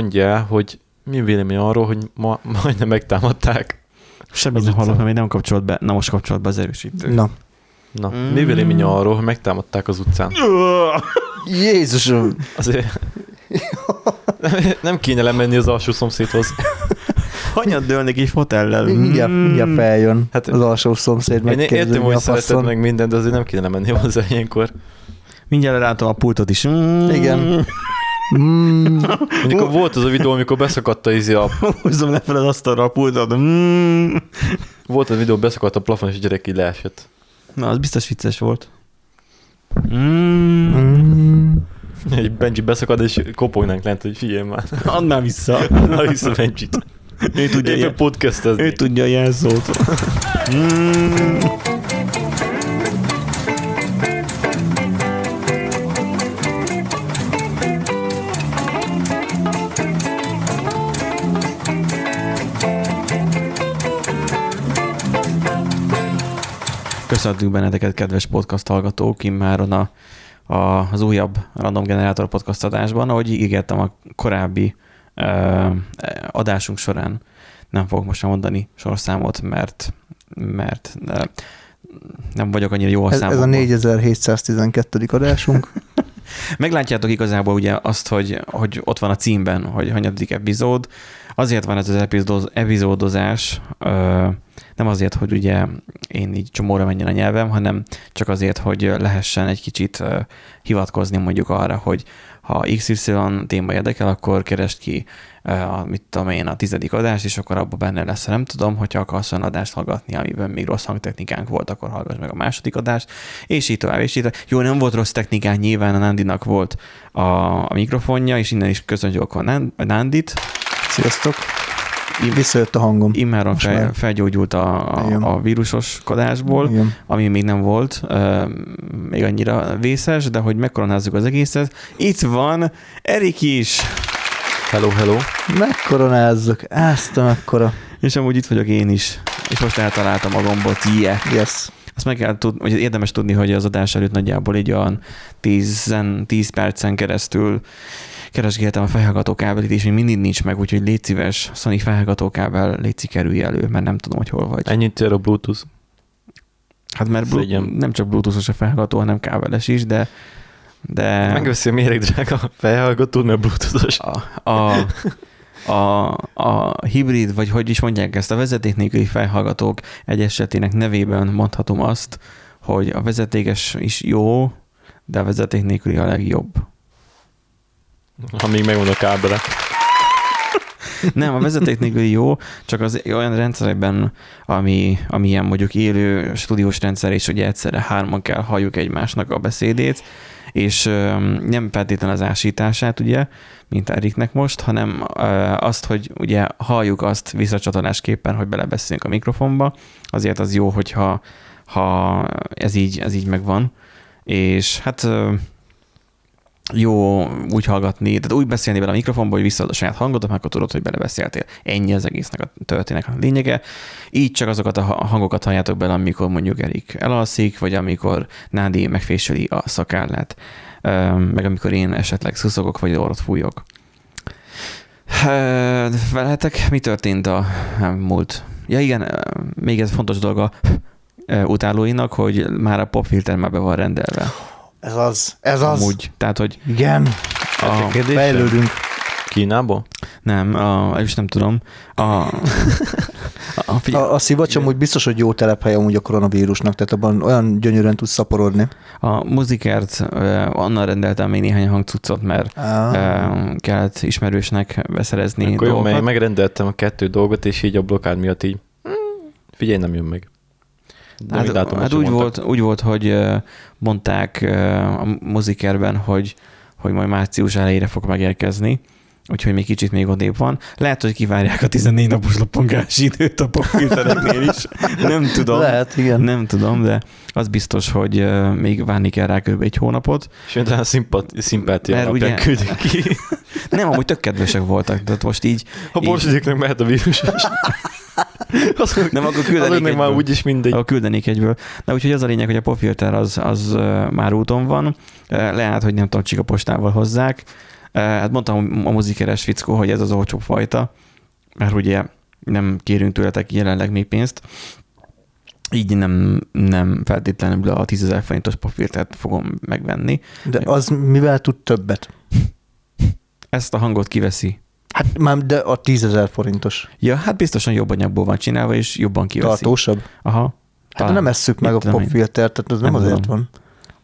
mondja el, hogy mi vélemény arról, hogy ma majdnem megtámadták. Semmit nem hallok, mert még nem kapcsolt be. Na most kapcsolt be az erősítő. Na. Na, Mm. mi vélemény arról, hogy megtámadták az utcán? Jézusom! Azért nem kéne lemenni az alsó szomszédhoz. Hanyat dőlnék egy fotellel? Mindjárt, mindjárt feljön Hát- az alsó szomszéd Én értem, hogy szereted meg mindent, de azért nem kéne lemenni hozzá ilyenkor. Mindjárt látom a pultot is. Mm. Igen. Mm, Mondjuk volt az a videó, amikor beszakadt a, izé a Húzzom le fel az asztalra a pultot. Mm. volt az a videó, beszakadt a plafon, és a gyerek így leesett. Na, az biztos vicces volt. Mm. mm. Egy Benji beszakad, és kopognánk lent, hogy figyelj már. Már vissza. Na vissza Benjit. Ő tudja, Éppen ilyen, podcastezni. ő tudja a jelszót. Mm. Köszöntünk benneteket, kedves podcast hallgatók, immáron a, a, az újabb Random Generator podcast adásban. Ahogy ígértem a korábbi ö, adásunk során, nem fogok most mondani sorszámot, mert, mert ö, nem vagyok annyira jó a Ez, ez számokban. a 4712. adásunk. Meglátjátok igazából ugye azt, hogy, hogy ott van a címben, hogy hanyadik epizód. Azért van ez az epizód, epizódozás, ö, nem azért, hogy ugye én így csomóra menjen a nyelvem, hanem csak azért, hogy lehessen egy kicsit hivatkozni mondjuk arra, hogy ha XY téma érdekel, akkor keresd ki a, mit tudom én, a tizedik adást, és akkor abban benne lesz, nem tudom, hogyha akarsz olyan adást hallgatni, amiben még rossz hangtechnikánk volt, akkor hallgass meg a második adást, és így tovább, és így tovább. Jó, nem volt rossz technikán, nyilván a Nandinak volt a, a mikrofonja, és innen is köszönjük a Nan- a Sziasztok! Visszajött a hangom. Immáron fel, felgyógyult a, Igen. a, a vírusoskodásból, Igen. ami még nem volt ö, még annyira vészes, de hogy megkoronázzuk az egészet. Itt van Erik is, Hello, hello. Megkoronázzuk. Azt a mekkora. és amúgy itt vagyok én is, és most eltaláltam a gombot, yeah. Yes. Azt meg kell tudni, hogy érdemes tudni, hogy az adás előtt nagyjából így olyan 10, 10 percen keresztül keresgéltem a felhallgató kábelit, és még mindig nincs meg, úgyhogy légy szíves, Sony felhallgató kábel, légy kerülj elő, mert nem tudom, hogy hol vagy. Ennyit ér a Bluetooth. Hát mert blu- Szégyen. nem csak bluetoothos a felhallgató, hanem kábeles is, de de Megveszi a méreg drága felhallgatót, mert Bluetoothos. a, a, a, a hibrid, vagy hogy is mondják ezt, a vezeték nélküli felhallgatók egy esetének nevében mondhatom azt, hogy a vezetékes is jó, de a vezeték nélküli a legjobb. Ha még megvan a kábele. Nem, a vezeték nélküli jó, csak az olyan rendszerekben, ami, ami ilyen mondjuk élő stúdiós rendszer, és ugye egyszerre hárman kell halljuk egymásnak a beszédét, és nem feltétlenül az ásítását, ugye, mint Eriknek most, hanem azt, hogy ugye halljuk azt visszacsatolásképpen, hogy belebeszélünk a mikrofonba, azért az jó, hogyha ha ez így, ez így megvan. És hát jó úgy hallgatni, tehát úgy beszélni vele a mikrofonba, hogy visszaad a saját hangodat, akkor tudod, hogy belebeszéltél. Ennyi az egésznek a történek a lényege. Így csak azokat a ha- hangokat halljátok bele, amikor mondjuk Erik elalszik, vagy amikor Nádi megféseli a szakállát, meg amikor én esetleg szuszogok, vagy orrot fújok. Veletek mi történt a múlt? Ja igen, még ez fontos dolga utálóinak, hogy már a popfilter már be van rendelve. Ez az. Ez az. Amúgy. Tehát, hogy Igen. a, Kérdésre? Fejlődünk. Kínából? nem, a, is nem tudom. A, a, figyelj, A, a szivacs amúgy biztos, hogy jó telephely amúgy a koronavírusnak, tehát abban olyan gyönyörűen tudsz szaporodni. a muzikert ö, onnan rendeltem még néhány hangcuccot, mert Ah. ö, kellett ismerősnek beszerezni Akkor jó, mert én dolgokat. megrendeltem a kettő dolgot, és így a blokkád miatt így "Hmm, figyelj, nem jön meg. De Hát, hát, úgy, volt, úgy volt, hogy mondták a muzikerben, hogy, hogy majd március elejére fog megérkezni, úgyhogy még kicsit még odébb van. Lehet, hogy kivárják a 14 napos lapongási időt a popfiltereknél is. Nem tudom. Lehet, igen. Nem tudom, de az biztos, hogy még várni kell rá kb. egy hónapot. És én talán szimpat, szimpátia Mert ugye- küldik ki. Nem, amúgy tök kedvesek voltak, tehát most így... Ha így- borsodik mehet a vírus. Azok, Nem, akkor küldenék azoknak már egyből. úgyis mindegy. Ahol küldenék egyből. Na úgyhogy az a lényeg, hogy a popfilter az, az már úton van. Lehet, hogy nem tudom, csika postával hozzák. Hát mondtam a muzikeres fickó, hogy ez az olcsóbb fajta, mert ugye nem kérünk tőletek jelenleg még pénzt, így nem, nem feltétlenül a 10 ezer forintos profiltert fogom megvenni. De az mivel tud többet? Ezt a hangot kiveszi. Hát már de a 10 ezer forintos. Ja, hát biztosan jobb anyagból van csinálva, és jobban kiveszi. Tartósabb? Aha. Hát nem esszük meg Mit a popfiltert, tehát ez nem, Nem azért van.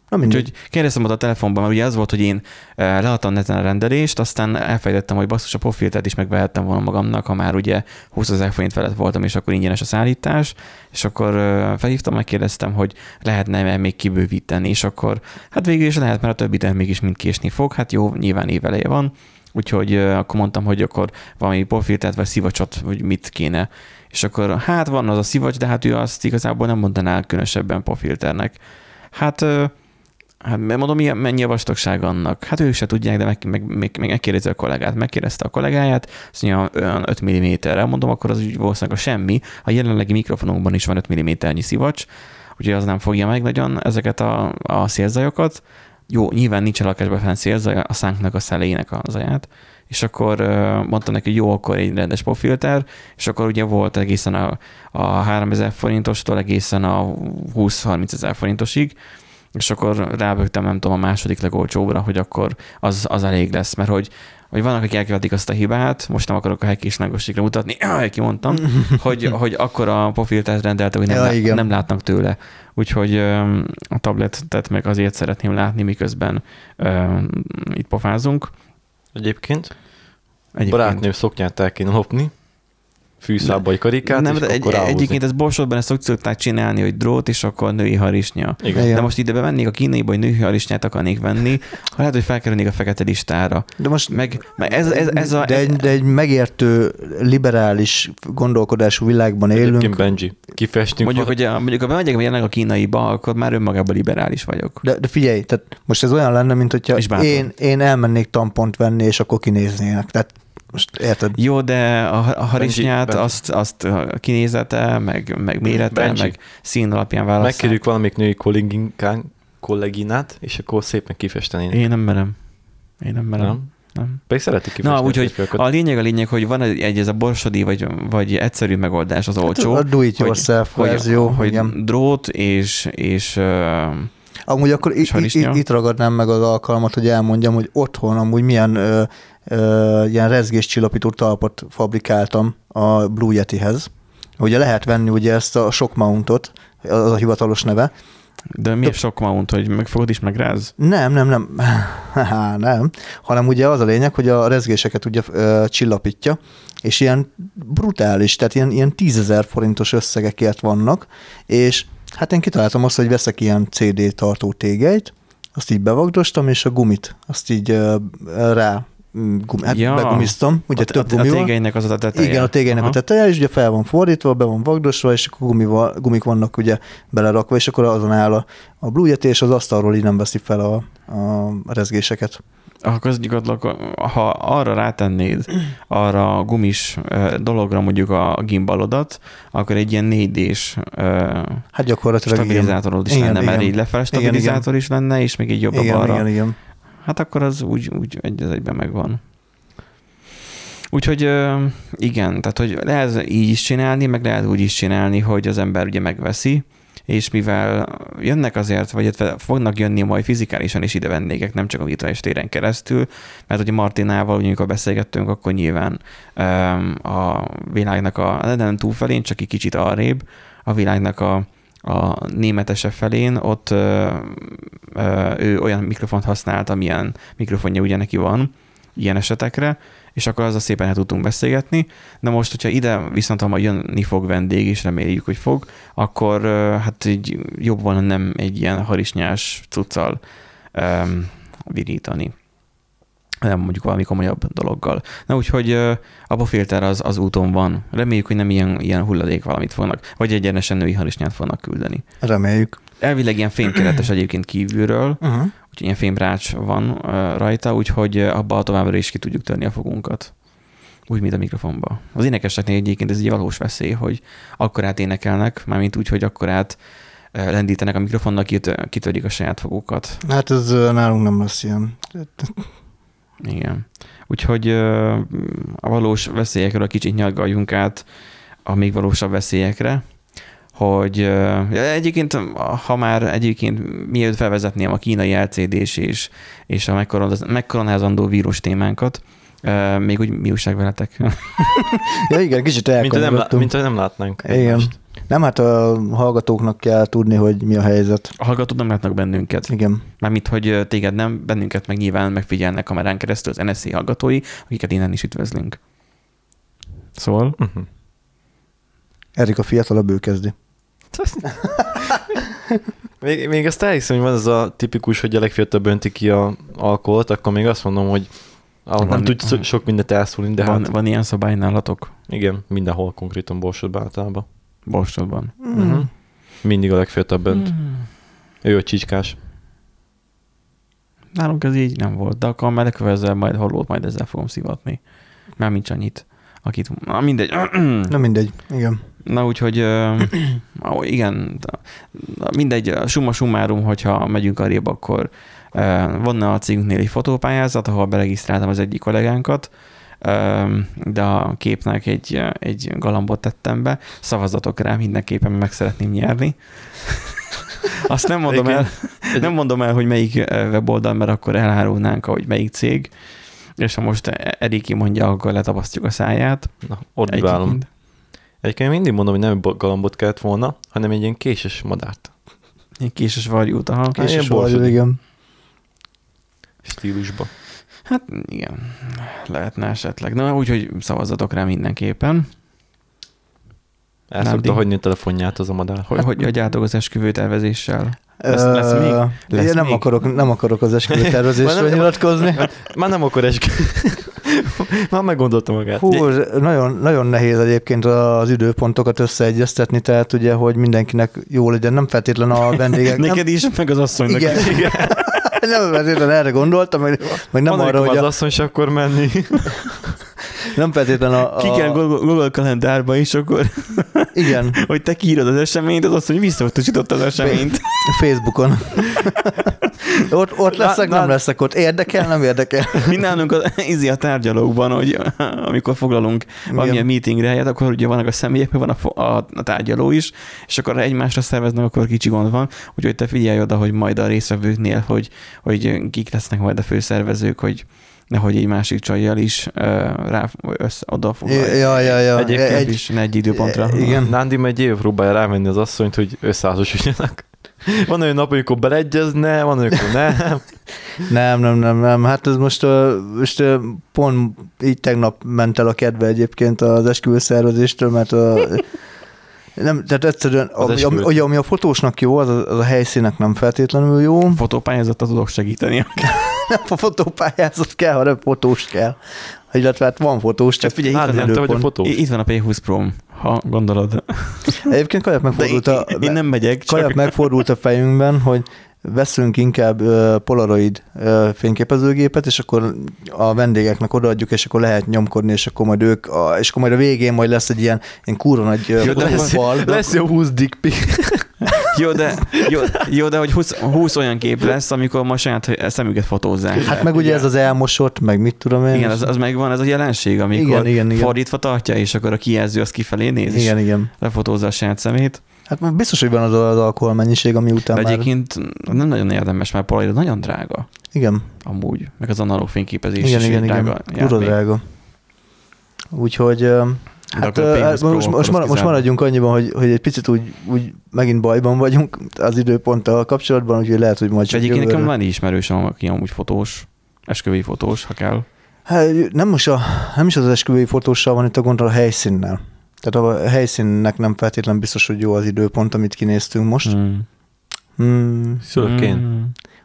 Na mindegy. Úgyhogy kérdeztem oda a telefonban, mert ugye az volt, hogy én eh, leadtam neten a rendelést, aztán elfejtettem, hogy basszus a profiltert is megvehettem volna magamnak, ha már ugye 20 ezer forint felett voltam, és akkor ingyenes a szállítás, és akkor eh, felhívtam, megkérdeztem, hogy lehetne még kibővíteni, és akkor hát végül is lehet, mert a többi termék is mind késni fog, hát jó, nyilván éveleje van, úgyhogy akkor mondtam, hogy akkor valami profiltert vagy szivacsot, hogy mit kéne. És akkor hát van az a szivacs, de hát ő azt igazából nem mondaná különösebben profilternek. Hát Hát mondom, milyen, mennyi a vastagság annak? Hát ők se tudják, de meg, meg, meg, meg megkérdezi a kollégát. Megkérdezte a kollégáját, azt mondja, olyan 5 mm-re. Mondom, akkor az úgy valószínűleg a semmi. A jelenlegi mikrofonunkban is van 5 mm-nyi szivacs, úgyhogy az nem fogja meg nagyon ezeket a, a szélzajokat. Jó, nyilván nincs a lakásban fenn a szánknak a szelének a zaját. És akkor mondtam neki, hogy jó, akkor egy rendes profilter, és akkor ugye volt egészen a, a 3000 forintostól egészen a 20-30 ezer forintosig, és akkor rábögtem, nem tudom, a második legolcsóbbra, hogy akkor az, az elég lesz, mert hogy, hogy vannak, akik elkövetik azt a hibát, most nem akarok a hekislágossikra mutatni, jaj, kimondtam, hogy, hogy akkor a profiltát rendelte, hogy nem, Ja, igen. nem látnak tőle. Úgyhogy öm, a tabletet meg azért szeretném látni, miközben öm, itt pofázunk. Egyébként, Egyébként, barátnőm szoknyát el kéne lopni, fűszábai karikát, nem, és de egy, akkor ráhúzni. egyébként ez borsodban ezt szokták csinálni, hogy drót, és akkor női harisnya. Igen. Igen. De most ide bemennék a kínaiba, hogy női harisnyát akarnék venni, ha lehet, hogy felkerülnék a fekete listára. De most Meg, meg ez, ez, ez a... de, egy, de egy megértő, liberális gondolkodású világban Egyébként élünk, Benji, kifestünk Mondjuk, hogy a, mondjuk, ha bemegyek jelenleg a kínaiba, akkor már önmagában liberális vagyok. de, de figyelj, tehát most ez olyan lenne, mint hogyha én, én elmennék tampont venni, és akkor kinéznének. Tehát most érted? Jó, de a, a harisnyát, Benji. azt, azt a kinézete, meg, meg mérete, Benji. meg szín alapján választják. megkérjük valamelyik női kolléginkán, kolléginát, és akkor szépen kifestenének. Én nem merem. Én nem merem. Nem? nem. Pedig szeretik kifesteni. Na, úgyhogy a lényeg a lényeg, hogy van egy, egy ez a borsodi, vagy, vagy egyszerű megoldás, az olcsó. Hát a do it yourself hogy, verzió, hogy igen. drót és, és Amúgy akkor És itt, itt, ragadnám meg az alkalmat, hogy elmondjam, hogy otthon amúgy milyen ö, ilyen rezgéscsillapító talpot fabrikáltam a Blue Yetihez. Ugye lehet venni ugye ezt a shock mountot, az a hivatalos neve. de mi a sok mount, hogy megfogod is megráz? Nem, nem, nem, Há, nem, hanem ugye az a lényeg, hogy a rezgéseket ugye ö, csillapítja, és ilyen brutális, tehát ilyen, ilyen tízezer forintos összegekért vannak, és hát én kitaláltam azt, hogy veszek ilyen CD tartó tégelyt, azt így bevagdostam, és a gumit, azt így ö, rá gumi, hát Ja. begumiztam, ugye a, több a, a gumi van. tégelynek az a teteje. Igen, a tégelynek Aha. a teteje, és ugye fel van fordítva, be van vagdosva, és akkor gumival, gumik vannak ugye belerakva, és akkor azon áll a, a Blue és az asztalról így nem veszi fel a, a rezgéseket. Akkor gyakorlatilag, ha arra rátennéd, arra a gumis dologra mondjuk a gimbalodat, akkor egy ilyen 4D-s ö, Hát gyakorlatilag stabilizátorod is Igen, lenne, mert igen. így lefele Igen, stabilizátor is lenne, és még egy jobb igen. Igen, balra. igen, igen. Hát akkor az úgy, úgy egy az egyben megvan. Úgyhogy igen, tehát hogy lehet így is csinálni, meg lehet úgy is csinálni, hogy az ember ugye megveszi, és mivel jönnek azért, vagy illetve fognak jönni majd fizikálisan is ide vendégek, nem csak a virtuális téren keresztül, mert ugye Martinával, ugye, amikor beszélgettünk, akkor nyilván öm, a világnak a, nem túlfelén, csak egy kicsit arrébb, a világnak a, a németesebb felén, ott ö, ö, ő olyan mikrofont használt, amilyen mikrofonja ugye neki van, ilyen esetekre, és akkor az a szépen el tudtunk beszélgetni. De most, hogyha ide viszont ha majd jönni fog vendég, és reméljük, hogy fog, akkor ö, hát így jobb volna nem egy ilyen harisnyás cuccal um, virítani nem mondjuk valami komolyabb dologgal. Na úgyhogy a bofilter az, az úton van. Reméljük, hogy nem ilyen, ilyen hulladék valamit fognak, vagy egyenesen női harisnyát fognak küldeni. Reméljük. Elvileg ilyen fémkeretes egyébként kívülről, Uh-huh. úgyhogy ilyen fémrács van rajta, úgyhogy abba továbbra is ki tudjuk törni a fogunkat. Úgy, mint a mikrofonba. Az énekeseknél egyébként ez egy valós veszély, hogy akkor át énekelnek, mármint úgy, hogy akkor át ö, lendítenek a mikrofonnak, kit- kitörik a saját fogukat. Hát ez nálunk nem lesz ilyen. Igen. Úgyhogy a valós veszélyekről kicsit nyaggaljunk át a még valósabb veszélyekre, hogy egyébként, ha már egyébként mielőtt felvezetném a kínai LCD-s és, és a megkoronáz- megkoronázandó vírus témánkat, még úgy mi újság veletek? Ja igen, kicsit Mint, hogy nem, elkanyarodtunk. mint hogy nem látnánk. Igen. egymást. Nem, hát a hallgatóknak kell tudni, hogy mi a helyzet. A hallgatók nem látnak bennünket. Igen. Mármint, hogy téged nem, bennünket meg nyilván megfigyelnek kamerán keresztül az NSZ hallgatói, akiket innen is üdvözlünk. Szóval, Uh-huh. Erika fiatalabb, ő kezdi. Még, még azt elhiszem, hogy van ez a tipikus, hogy a legfiatalabb önti ki a alkoholt, akkor még azt mondom, hogy Van- nem tudsz so- sok mindent elszólni, de de van, hát van ilyen szabály nálatok? igen, mindenhol konkrétan borsodban általában. Borsodban. Mm. Uh-huh. Mindig a legfiatalabb önt. Hmm. Ő a csicskás. Nálunk ez így nem volt, de akkor már legközelebb majd hallót, majd ezzel fogom szivatni. Már nincs annyit. Akit, na mindegy. Na mindegy, igen. Na úgyhogy ö, ó, igen, na, mindegy, summa summarum, hogyha megyünk arrébb, akkor ö, van a cégünknél egy fotópályázat, ahol beregisztráltam az egyik kollégánkat, ö, de a képnek egy, egy galambot tettem be, szavazatok rá, mindenképpen meg szeretném nyerni. Azt nem mondom el, nem mondom el, hogy melyik weboldal, mert akkor elárulnánk, hogy melyik cég, és ha most Eriki mondja, akkor letapasztjuk a száját. Na, ott válom. Egyébként. Egyébként én mindig mondom, hogy nem bo- galambot kellett volna, hanem egy ilyen késes madárt Egy késes varjút, aha. Késés borsodi. vagy, igen. stílusba. Hát igen, lehetne esetleg. Na, úgyhogy szavazzatok rá mindenképpen. El Nádi? szokta hagyni a telefonját az a madár. Hogy, hogy adjátok az esküvő tervezéssel. Lesz- lesz még? Lesz én nem, még? akarok, nem akarok az esküvőtervezésről nyilatkozni. Már nem akar eskü. Már meggondolta magát. Hú, nagyon, nagyon nehéz egyébként az időpontokat összeegyeztetni, tehát ugye, hogy mindenkinek jó legyen, nem feltétlen a vendégek. nem, Neked is, meg az asszonynak igen, is. igen. Nem feltétlenül erre gondoltam, meg, meg nem Van, arra, hogy az a, asszony akar menni. nem feltétlenül a, a Ki kell Google, kalendárba is, akkor, igen, hogy te kiírod az eseményt, az asszony visszautasította az eseményt. Facebookon. ott, ott leszek, Na- nem na- leszek ott. Érdekel, nem érdekel. Mi nálunk az izi a tárgyalókban, hogy amikor foglalunk valamilyen meetingre helyet, akkor ugye vannak a személyek, van a, a, a tárgyaló is, és akkor egymásra szerveznek, akkor kicsi gond van. Úgyhogy te figyelj oda, hogy majd a részvevőknél, hogy, hogy kik lesznek majd a főszervezők, hogy nehogy egy másik csajjal is uh, rá össze, oda foglalják. Ja, ja, ja. Egyébként Egy, is ne egy időpontra. Igen. Nándi meg egy év próbálja rávenni az asszonyt, hogy összeházasodjanak. Van olyan nap, amikor beleegyezne, van olyan, amikor nem. Nem, nem, nem, nem. Hát ez most, most pont így tegnap ment el a kedve egyébként az esküvőszervezéstől, mert uh, nem, tehát egyszerűen, Az ami, ami, ami a fotósnak jó, az a, az a helyszínek nem feltétlenül jó. Fotópályázattal tudok segíteni. Nem a fotópályázat kell, hanem fotós kell. Illetve hát van fotós, csak Csak figyelj, Hát itt, van, vagy a fotós. itt van a P20 Pro, ha gondolod. Egyébként kajak megfordult én, a, én nem megyek, csak kajak megfordult a fejünkben, hogy veszünk inkább polaroid fényképezőgépet, és akkor a vendégeknek odaadjuk, és akkor lehet nyomkodni, és akkor majd ők, a, és akkor majd a végén majd lesz egy ilyen, ilyen kurva nagy Jó, de lesz- fal. Lesz jó 20 dick. Jó, de, jó, jó, de hogy 20, 20 olyan kép lesz, amikor ma saját szemüket fotózzák. Hát meg ugye ez az elmosott, meg mit tudom én. Igen, az, az megvan, ez a jelenség, amikor Igen, igen, igen. fordítva tartja, és akkor a kijelző az kifelé néz, és igen, igen. lefotózza a saját szemét. Hát biztos, hogy van az az alkoholmennyiség, ami után De már... egyébként nem nagyon érdemes, mert polaroid nagyon drága. Igen, Amúgy, meg az analóg fényképezés igen, is igen, igen. drága. Kurva játék. drága. Úgyhogy hát, akkor a ö, P20 hát Pro most, most, most maradjunk annyiban, hogy, hogy egy picit úgy, úgy megint bajban vagyunk az időponttal kapcsolatban, úgyhogy lehet, hogy majd csak egyébként nekem van ismerősöm, aki amúgy fotós, esküvői fotós, ha kell. Hát, nem, most a, nem is az esküvői fotóssal van itt a gond, a helyszínnel. Tehát a helyszínnek nem feltétlen biztos, hogy jó az időpont, amit kinéztünk most. Mm. Hmm. Szülőként. Mm.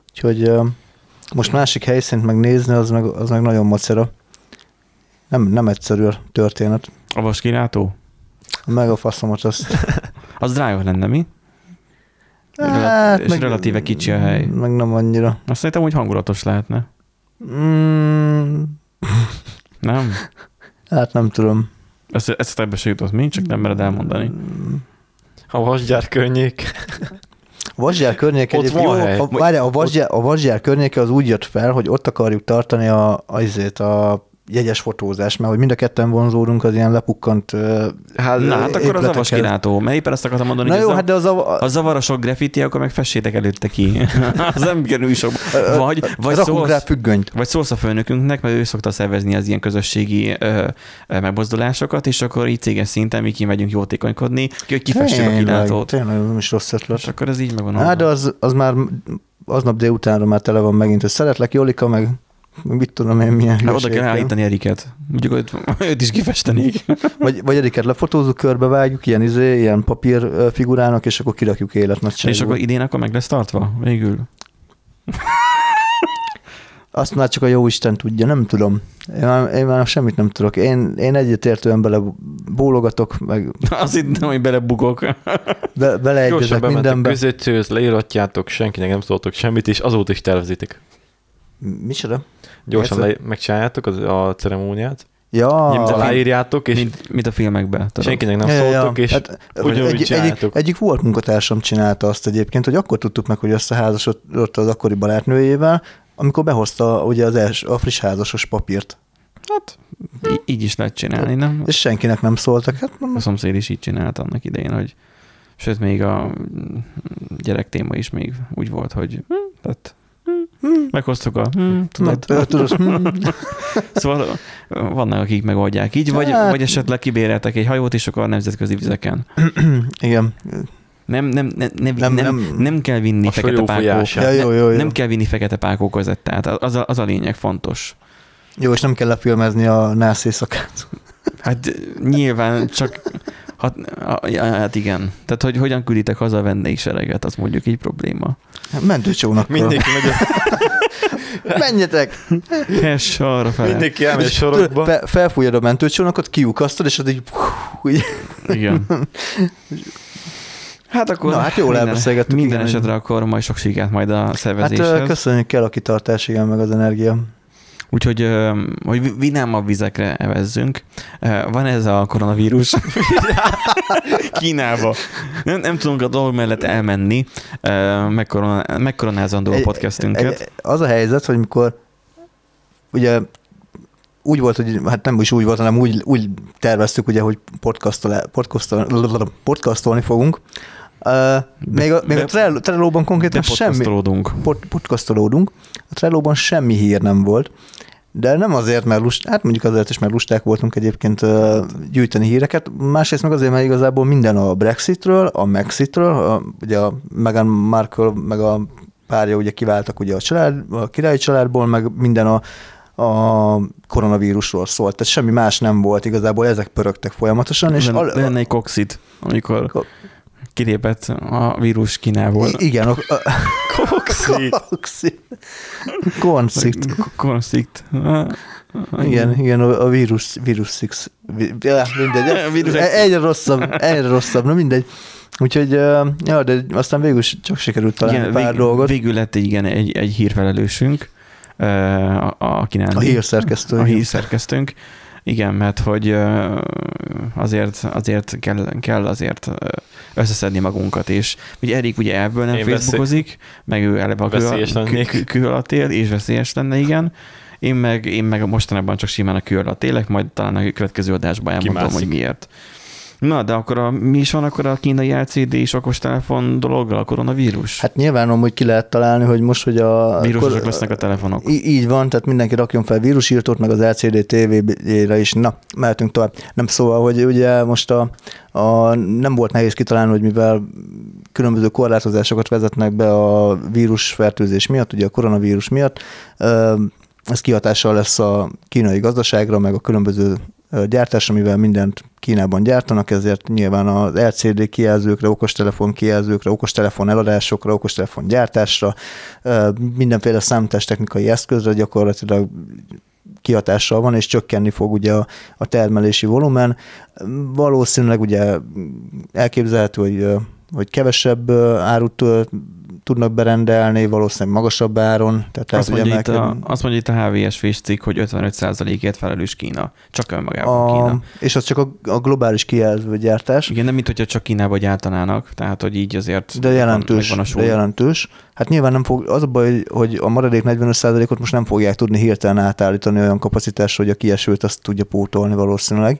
Úgyhogy most másik helyszínt megnézni, az meg, az meg nagyon macera. Nem, nem egyszerű a történet. A vaskilátó? Meg a faszomat azt. Az drága lenne, mi? Hát, és relatíve kicsi a hely. Meg nem annyira. Azt szerintem, hogy hangulatos lehetne. Mm, Nem? hát nem tudom. Ezt, ezt ebbe se jutott mi, csak nem mered elmondani. A vasgyár környék. Vasgyár környéke Ott van jó, hely. a, várjál, a, vasgyár, a Vasgyár környéke az úgy jött fel, hogy ott akarjuk tartani a, a, izét, a jegyes fotózást, mert hogy mind a ketten vonzódunk az ilyen lepukkant ö, Hát, Na, hát akkor az a vaskilátó. Mert éppen azt akartam mondani, Na hogy jó, hát de az a, a zavar a sok graffiti, akkor meg fessétek előtte ki. az nem kerül sok. Vagy, vagy, rakunk rá szólsz, függönyt. vagy szólsz a főnökünknek, mert ő szokta szervezni az ilyen közösségi ö, ö, megmozdulásokat, és akkor így céges szinten mi kimegyünk jótékonykodni, ki, hogy kifessük a kilátót. Tényleg, nem is rossz ötlet. És akkor ez így megvan. Hát de az, az már aznap délutánra már tele van megint, hogy szeretlek Jolika, meg mit tudom én, milyen Hát oda kell állítani Eriket. Mondjuk, hogy őt is kifestenék. Vagy, vagy Eriket lefotózzuk, körbevágjuk, ilyen, izé, ilyen papír figurának, és akkor kirakjuk életnagyságú. és akkor idén akkor meg lesz tartva? Végül. Azt már csak a jó Isten tudja, nem tudom. Én már, én már semmit nem tudok. Én, én egyetértően bele bólogatok, meg Azt hittem, hogy belebugok. be, Gyorsan beleegyezek bementek mindenbe. közöttőhöz, leíratjátok, senkinek nem szóltok semmit, és azóta is tervezitek. Micsoda? Gyorsan le, megcsináljátok az, a ceremóniát, Ja, a aláírjátok, és Mint, mint a filmekben. tudod. senkinek nem Ja, ja, ja. szóltok, és Hát, ugyanúgy egy, egyik, volt munkatársam csinálta azt egyébként, hogy akkor tudtuk meg, hogy összeházasodott az akkori barátnőjével, amikor behozta ugye az első, a friss házasos papírt. Hát, í- így is lehet csinálni, nem? És senkinek nem szóltak. Hát A szomszéd is így csinálta annak idején, hogy sőt, még a gyerek téma is még úgy volt, hogy hm, tehát, hm, meghoztuk a hm, na, tudod, tudod, hm, Szóval vannak, akik megoldják így, vagy, Hát- vagy esetleg kibéreltek egy hajót, és akkor a nemzetközi vizeken. igen. Nem, nem, nem, nem, Nem, nem, nem, kell vinni A fekete folyó pákó. folyását. Ja, jó, jó, jó. Nem kell vinni fekete pákó kazettát. Az a, az a lényeg fontos. Jó, és nem kell lefilmezni a nász éjszakát. Hát nyilván csak Hát, a- ja, hát igen. Tehát, hogy hogyan külditek haza a vendégsereget, az mondjuk így probléma. Mentőcsónakkal. Mindenki megy, Menjetek! Hess arra fel. mindenki elmegy És sorokba. Fe, felfújod a mentőcsónakot, kiukasztod, és az így... Igen. Hát akkor Na, hát jól minden, Minden igen, esetre akkor majd sok sikert majd a hát szervezéshez. ö, köszönjük kell a kitartás, igen, meg az energia. Úgyhogy, hogy vinámabb vizekre evezzünk. Van ez a koronavírus Kínába. Nem, nem tudunk a dolog mellett elmenni, ö, megkorona- megkoronázandó a podcastünket. Az a helyzet, hogy mikor ugye úgy volt, hogy hát nem is úgy volt, hanem úgy, úgy terveztük, ugye, hogy podcastol, podcastol, podcastolni fogunk. Uh, még a, még a be- Trello- Trello-ban konkrétan semmi, Bepodcastolódunk. pod, podcastolódunk. A Trello-ban semmi hír nem volt. De nem azért, mert lust, hát mondjuk azért is, mert lusták voltunk egyébként uh, gyűjteni híreket, másrészt meg azért, mert igazából minden a Brexitről, a Mexitről, a, ugye a Meghan Markle, meg a párja ugye kiváltak ugye a, család, a királyi családból, meg minden a, a koronavírusról szólt. Tehát semmi más nem volt igazából, ezek pörögtek folyamatosan. És És al- lenne egy coxit, amikor Ko- kilépett a vírus Kínából. I- igen, a, a, Koxi. Koxi. Konszit. Konszit. Igen, igen, a, a vírus, vírus six. Mindegy. Vírus E- egyre rosszabb, egyre rosszabb, na mindegy. Úgyhogy, ja, de aztán végül is csak sikerült találni igen, pár vég, dolgot. Végül lett egy, igen, egy, egy hírfelelősünk, a, a. A hírszerkesztő. A hírszerkesztőnk. Igen, mert hogy azért, azért kell, kell azért összeszedni magunkat, és ugye Erik ugye elből nem Én Facebookozik, meg ő eleve a alatt él, és veszélyes lenne, igen. Én meg, én meg mostanában csak simán a kő alatt élek, majd talán a következő adásban elmondom, Kimászik. hogy miért. Na, de akkor a, mi is van akkor a kínai LCD és okostelefon dologgal, a koronavírus? Hát, nyilván amúgy ki lehet találni, hogy most, hogy a... Vírusosak lesznek a telefonok. Í- így van, tehát mindenki rakjon fel vírusírtót, meg az LCD TV-re is. Na, mehetünk tovább. Nem szóval, hogy ugye most a, a, nem volt nehéz kitalálni, hogy mivel különböző korlátozásokat vezetnek be a vírusfertőzés miatt, ugye a koronavírus miatt, ez kihatással lesz a kínai gazdaságra, meg a különböző ö, gyártásra, mivel mindent Kínában gyártanak, ezért nyilván az LCD kijelzőkre, okostelefon kijelzőkre, okostelefon eladásokra, okostelefon gyártásra, mindenféle számítástechnikai eszközre gyakorlatilag kihatással van, és csökkenni fog ugye a, a termelési volumen. Valószínűleg ugye elképzelhető, hogy, hogy kevesebb árut tudnak berendelni, valószínűleg magasabb áron. Tehát Azt mondja, itt a, azt mondja itt a HVS Fish cikk, hogy 55%-ért felelős Kína. Csak önmagában Kína. a, és az csak a, a globális kijelző gyártás. Igen, nem mint hogyha csak Kínába gyártanának, tehát hogy így azért De jelentős, megvan a de jelentős. Hát nyilván nem fog, az a baj, hogy- hogy a maradék 45%-ot most nem fogják tudni hirtelen átállítani olyan kapacitásra, hogy a kiesőt azt tudja pótolni valószínűleg.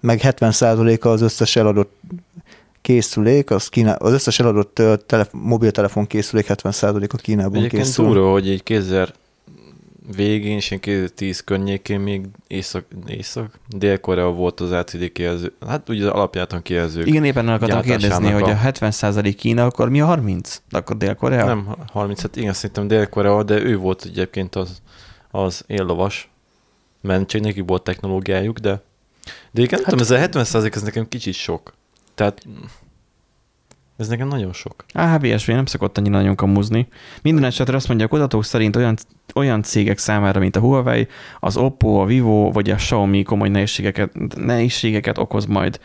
Meg 70%-a az összes eladott készülék, az, Kína, az összes eladott telef- mobiltelefon készülék 70%-a Kínában Egyébként készül. durva, hogy egy 2000 végén és ilyen 2010 környékén még észak, észak Dél-Korea volt az LCD kijelző. Hát ugye az alapjáton kijelzők. Igen, éppen akartam kérdezni, gyártásának hogy a 70% Kína, akkor mi a 30? De akkor Dél-Korea? Nem 30, hát igen, szerintem Dél-Korea, de ő volt egyébként az, az éllovas, mert csak neki volt technológiájuk, de de igen, hát, tudom, ez a 70 ez nekem kicsit sok. Tehát ez nekem nagyon sok. A HVSV nem szokott annyira nagyon kamuzni. Minden esetre azt mondja, a kutatók szerint olyan, olyan cégek számára, mint a Huawei, az Oppo, a Vivo vagy a Xiaomi komoly nehézségeket, nehézségeket okoz majd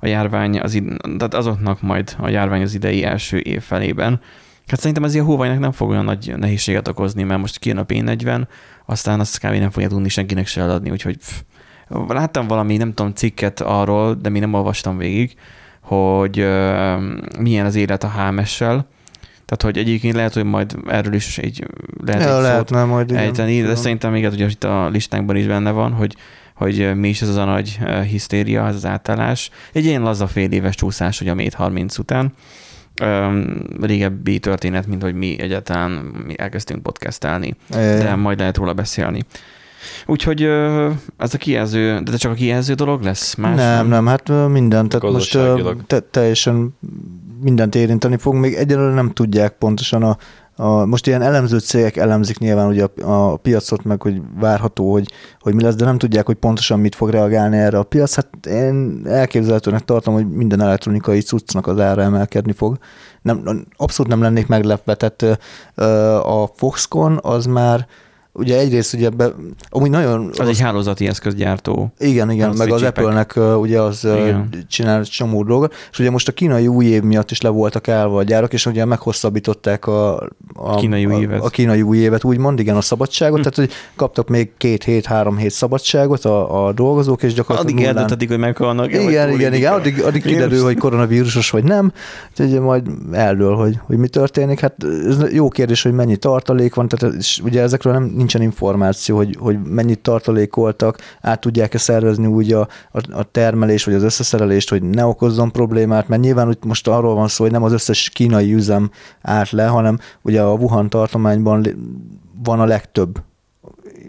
a járvány, az, id- tehát azoknak majd a járvány az idei első év felében. Hát szerintem ez a Huawei-nek nem fog olyan nagy nehézséget okozni, mert most kijön a P40, aztán azt kb. nem fogja tudni senkinek se eladni, úgyhogy pff. láttam valami, nem tudom, cikket arról, de még nem olvastam végig, hogy ö, milyen az élet a HMS-sel. Tehát, hogy egyébként lehet, hogy majd erről is egy, lehet ja, egy szót lehetne majd igen. ejteni, de szerintem még ugye itt a listánkban is benne van, hogy, hogy mi is ez az a nagy hisztéria, ez az átállás. Egy ilyen laza fél éves csúszás, hogy a Mate 30 után. Öm, régebbi történet, mint hogy mi egyáltalán mi elkezdtünk podcastelni, de majd lehet róla beszélni. Úgyhogy ez a kijelző, de csak a kijelző dolog lesz? Más nem, nem, hát ö, minden, tehát most te, teljesen mindent érinteni fog. Még egyelőre nem tudják pontosan a, a most ilyen elemző cégek elemzik nyilván ugye a, a piacot, meg hogy várható, hogy, hogy mi lesz, de nem tudják, hogy pontosan mit fog reagálni erre a piac. Hát én elképzelhetőnek tartom, hogy minden elektronikai cuccnak az ára emelkedni fog. Nem, abszolút nem lennék meglepve, tehát a Foxconn az már ugye egyrészt ugye be, amúgy nagyon Az egy hálózati eszközgyártó. igen, igen, Az meg az. Apple-nek ugye az Igen. csinál csomó dolgot, és ugye most a kínai új év miatt is le voltak állva a gyárak, és ugye meghosszabbították a, a, Kínai új a, évet. a kínai új évet, úgymond, igen, a szabadságot, tehát hogy kaptak még két hét, három hét szabadságot a, a dolgozók, és gyakorlatilag Addig nullán- eldöntetik, hogy meghalnak. igen, igen, igen, addig, addig kiderül, hogy koronavírusos vagy nem, úgyhogy ugye majd eldől, hogy, hogy mi történik. Hát ez jó kérdés, hogy mennyi tartalék van, tehát és ugye ezekről nem nincsen információ, hogy, hogy mennyit tartalékoltak, át tudják-e szervezni úgy a, a, a termelés vagy az összeszerelést, hogy ne okozzon problémát, mert nyilván úgy most arról van szó, hogy nem az összes kínai üzem állt le, hanem ugye a Wuhan tartományban van a legtöbb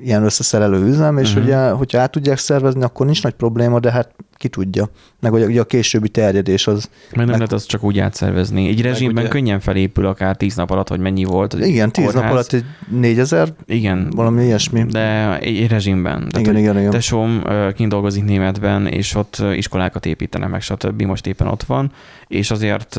ilyen összeszerelő üzem, és uh-huh. ugye, hogyha át tudják szervezni, akkor nincs nagy probléma, de hát ki tudja. Meg ugye, ugye a későbbi terjedés az. Mert nem Meg- lehet azt csak úgy átszervezni. Egy rezsimben ugye- könnyen felépül akár tíz nap alatt, vagy mennyi volt. Igen, tíz kórház. nap alatt egy négyezer, Igen, valami ilyesmi. de egy, rezsimben. Tehát, igen, hogy igen, igen. Tesóm kint dolgozik németben, és ott iskolákat építenek meg, stb. Most éppen ott van, és azért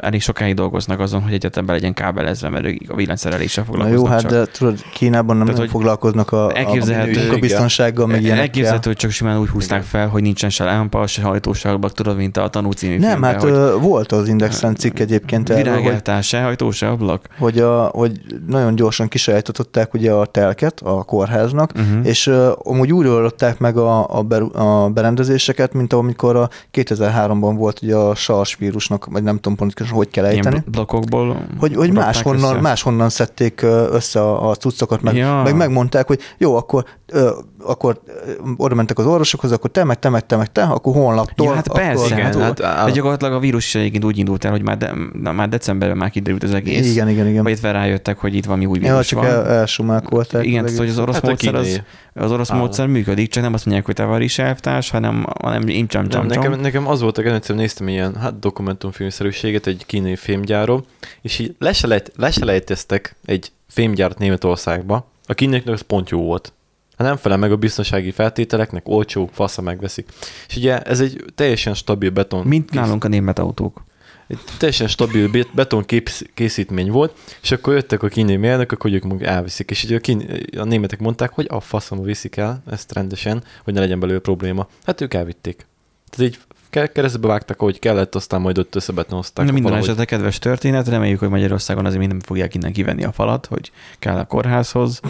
elég sokáig dolgoznak azon, hogy egyetem be legyen kábelezve, mert a villanyszereléssel Na foglalkoznak jó, hát csak. de tudod, Kínában nem, Tehát, nem hogy foglalkoznak a, a elképzelhető- munkabiztonsággal, meg ilyenekkel. Elképzelhető, hogy csak simán úgy húzták fel, hogy nincsen se lámpa, se hajtósablak, tudod, mint a tanú című Nem, filmben, hát ö, volt az Indexen cikk egyébként erről, hogy, se hajtó, se ablak. hogy, a, hogy nagyon gyorsan kisajátították ugye a telket a kórháznak, Uh-huh. és uh, amúgy úgy oldották meg a, a, ber, a berendezéseket, mint amikor a 2003-ban volt ugye a SARS vírusnak, vagy nem tudom pontosan, hogy kell ejteni. Ilyen blokkokból Hogy, hogy máshonnan, össze. máshonnan szedték ö, össze a, a cuccokat, meg, Ja. meg megmondták, hogy jó, akkor, ö, akkor ö, oda mentek az orvosokhoz, akkor te, meg te, meg te, meg te, akkor honlaptól. Ja, hát persze, akkor, igen, hát, hát hát, de gyakorlatilag a vírus is egyébként úgy indult el, hogy már, de, na, már decemberben már kiderült az egész. Igen, igen, igen. Vagy itt rájöttek, hogy itt valami új Ja, vírus csak van. el, igen, tehát, hogy az orosz Hát módszer, az, az orosz állam. módszer működik, csak nem azt mondják, hogy te vagy is elvtárs, hanem, hanem im csam Nem, csam nekem, nekem az volt a kedvencem, néztem ilyen hát dokumentumfilmszerűséget egy kínai filmgyáról, és így leselejt, leselejteztek egy filmgyárat Németországba. A kínaiaknak az pont jó volt. Ha nem felel meg a biztonsági feltételeknek, olcsó, fasza megveszik. És ugye ez egy teljesen stabil beton. Mint nálunk a német autók. Egy teljesen stabil bet- beton kész, készítmény volt, és akkor jöttek a kínai mérnökök, hogy ők meg elviszik. És ugye a, kín, a németek mondták, hogy a faszomba viszik el ezt rendesen, hogy ne legyen belőle probléma. Hát ők elvitték. Tehát így keresztbe vágtak, hogy kellett, aztán majd ott összebetnozták. De minden esetre kedves történet, reméljük, hogy Magyarországon azért mind nem fogják innen kivenni a falat, hogy kell a kórházhoz.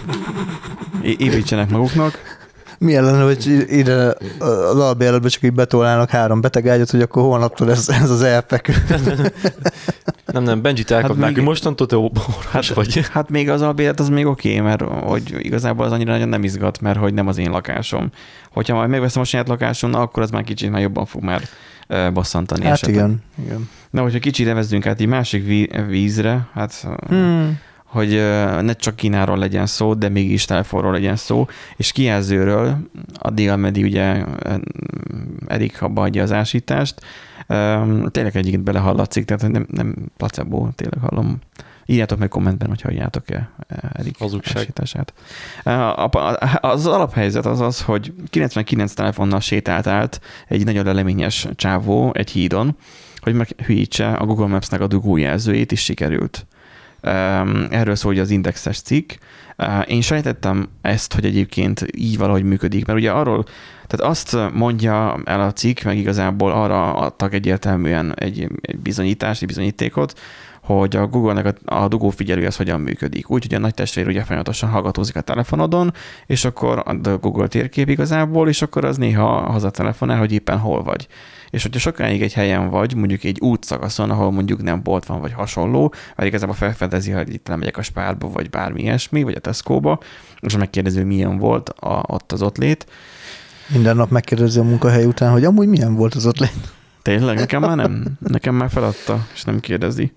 É- építsenek maguknak. Milyen lenne, hogy ide az albérletbe csak így betolnának három betegágyat, hogy akkor holnaptól ez, ez az elpekő. Nem, nem, Benjit elkapnák, még- hogy mostantól te orvos vagy. Hát még az albélet az még oké, okay, mert hogy igazából az annyira nagyon nem izgat, mert hogy nem az én lakásom. Hogyha majd megveszem a saját lakásom, na, akkor az már kicsit már jobban fog már ö, bosszantani. Hát esetleg. igen. igen. Na, hogyha kicsit evezzünk át egy másik ví- vízre, hát Hmm. Hogy ne csak Kínáról legyen szó, de mégis telefonról legyen szó, és kijelzőről, addig, ameddig ugye Erik abba adja az ásítást, tényleg egyébként belehallatszik, tehát nem, nem placebo, tényleg hallom. Írjátok meg kommentben, hogy halljátok-e Erik ásítását. A- a- Az alaphelyzet az az, hogy 99 telefonnal sétált át egy nagyon leleményes csávó egy hídon, hogy meghűítse a Google Maps-nek a dugójelzőjét, és sikerült. Erről szól ugye az indexes cikk. Én sejtettem ezt, hogy egyébként így valahogy működik, mert ugye arról, tehát azt mondja el a cikk, meg igazából arra adtak egyértelműen egy, egy bizonyítást, egy bizonyítékot, hogy a Google-nek a, a dugó figyelő az hogyan működik. Úgy, hogy a nagy testvér ugye folyamatosan hallgatózik a telefonodon, és akkor a Google térkép igazából, és akkor az néha hazatelefonál, hogy éppen hol vagy. És hogyha sokáig egy helyen vagy, mondjuk egy útszakaszon, ahol mondjuk nem bolt van, vagy hasonló, vagy igazából felfedezi, hogy itt nem megyek a spárba, vagy bármi ilyesmi, vagy a Tesco-ba, és megkérdezi, hogy milyen volt a, ott az ott lét. Minden nap megkérdezi a munkahely után, hogy amúgy milyen volt az ott lét. Tényleg, nekem már nem. Nekem már feladta, és nem kérdezi.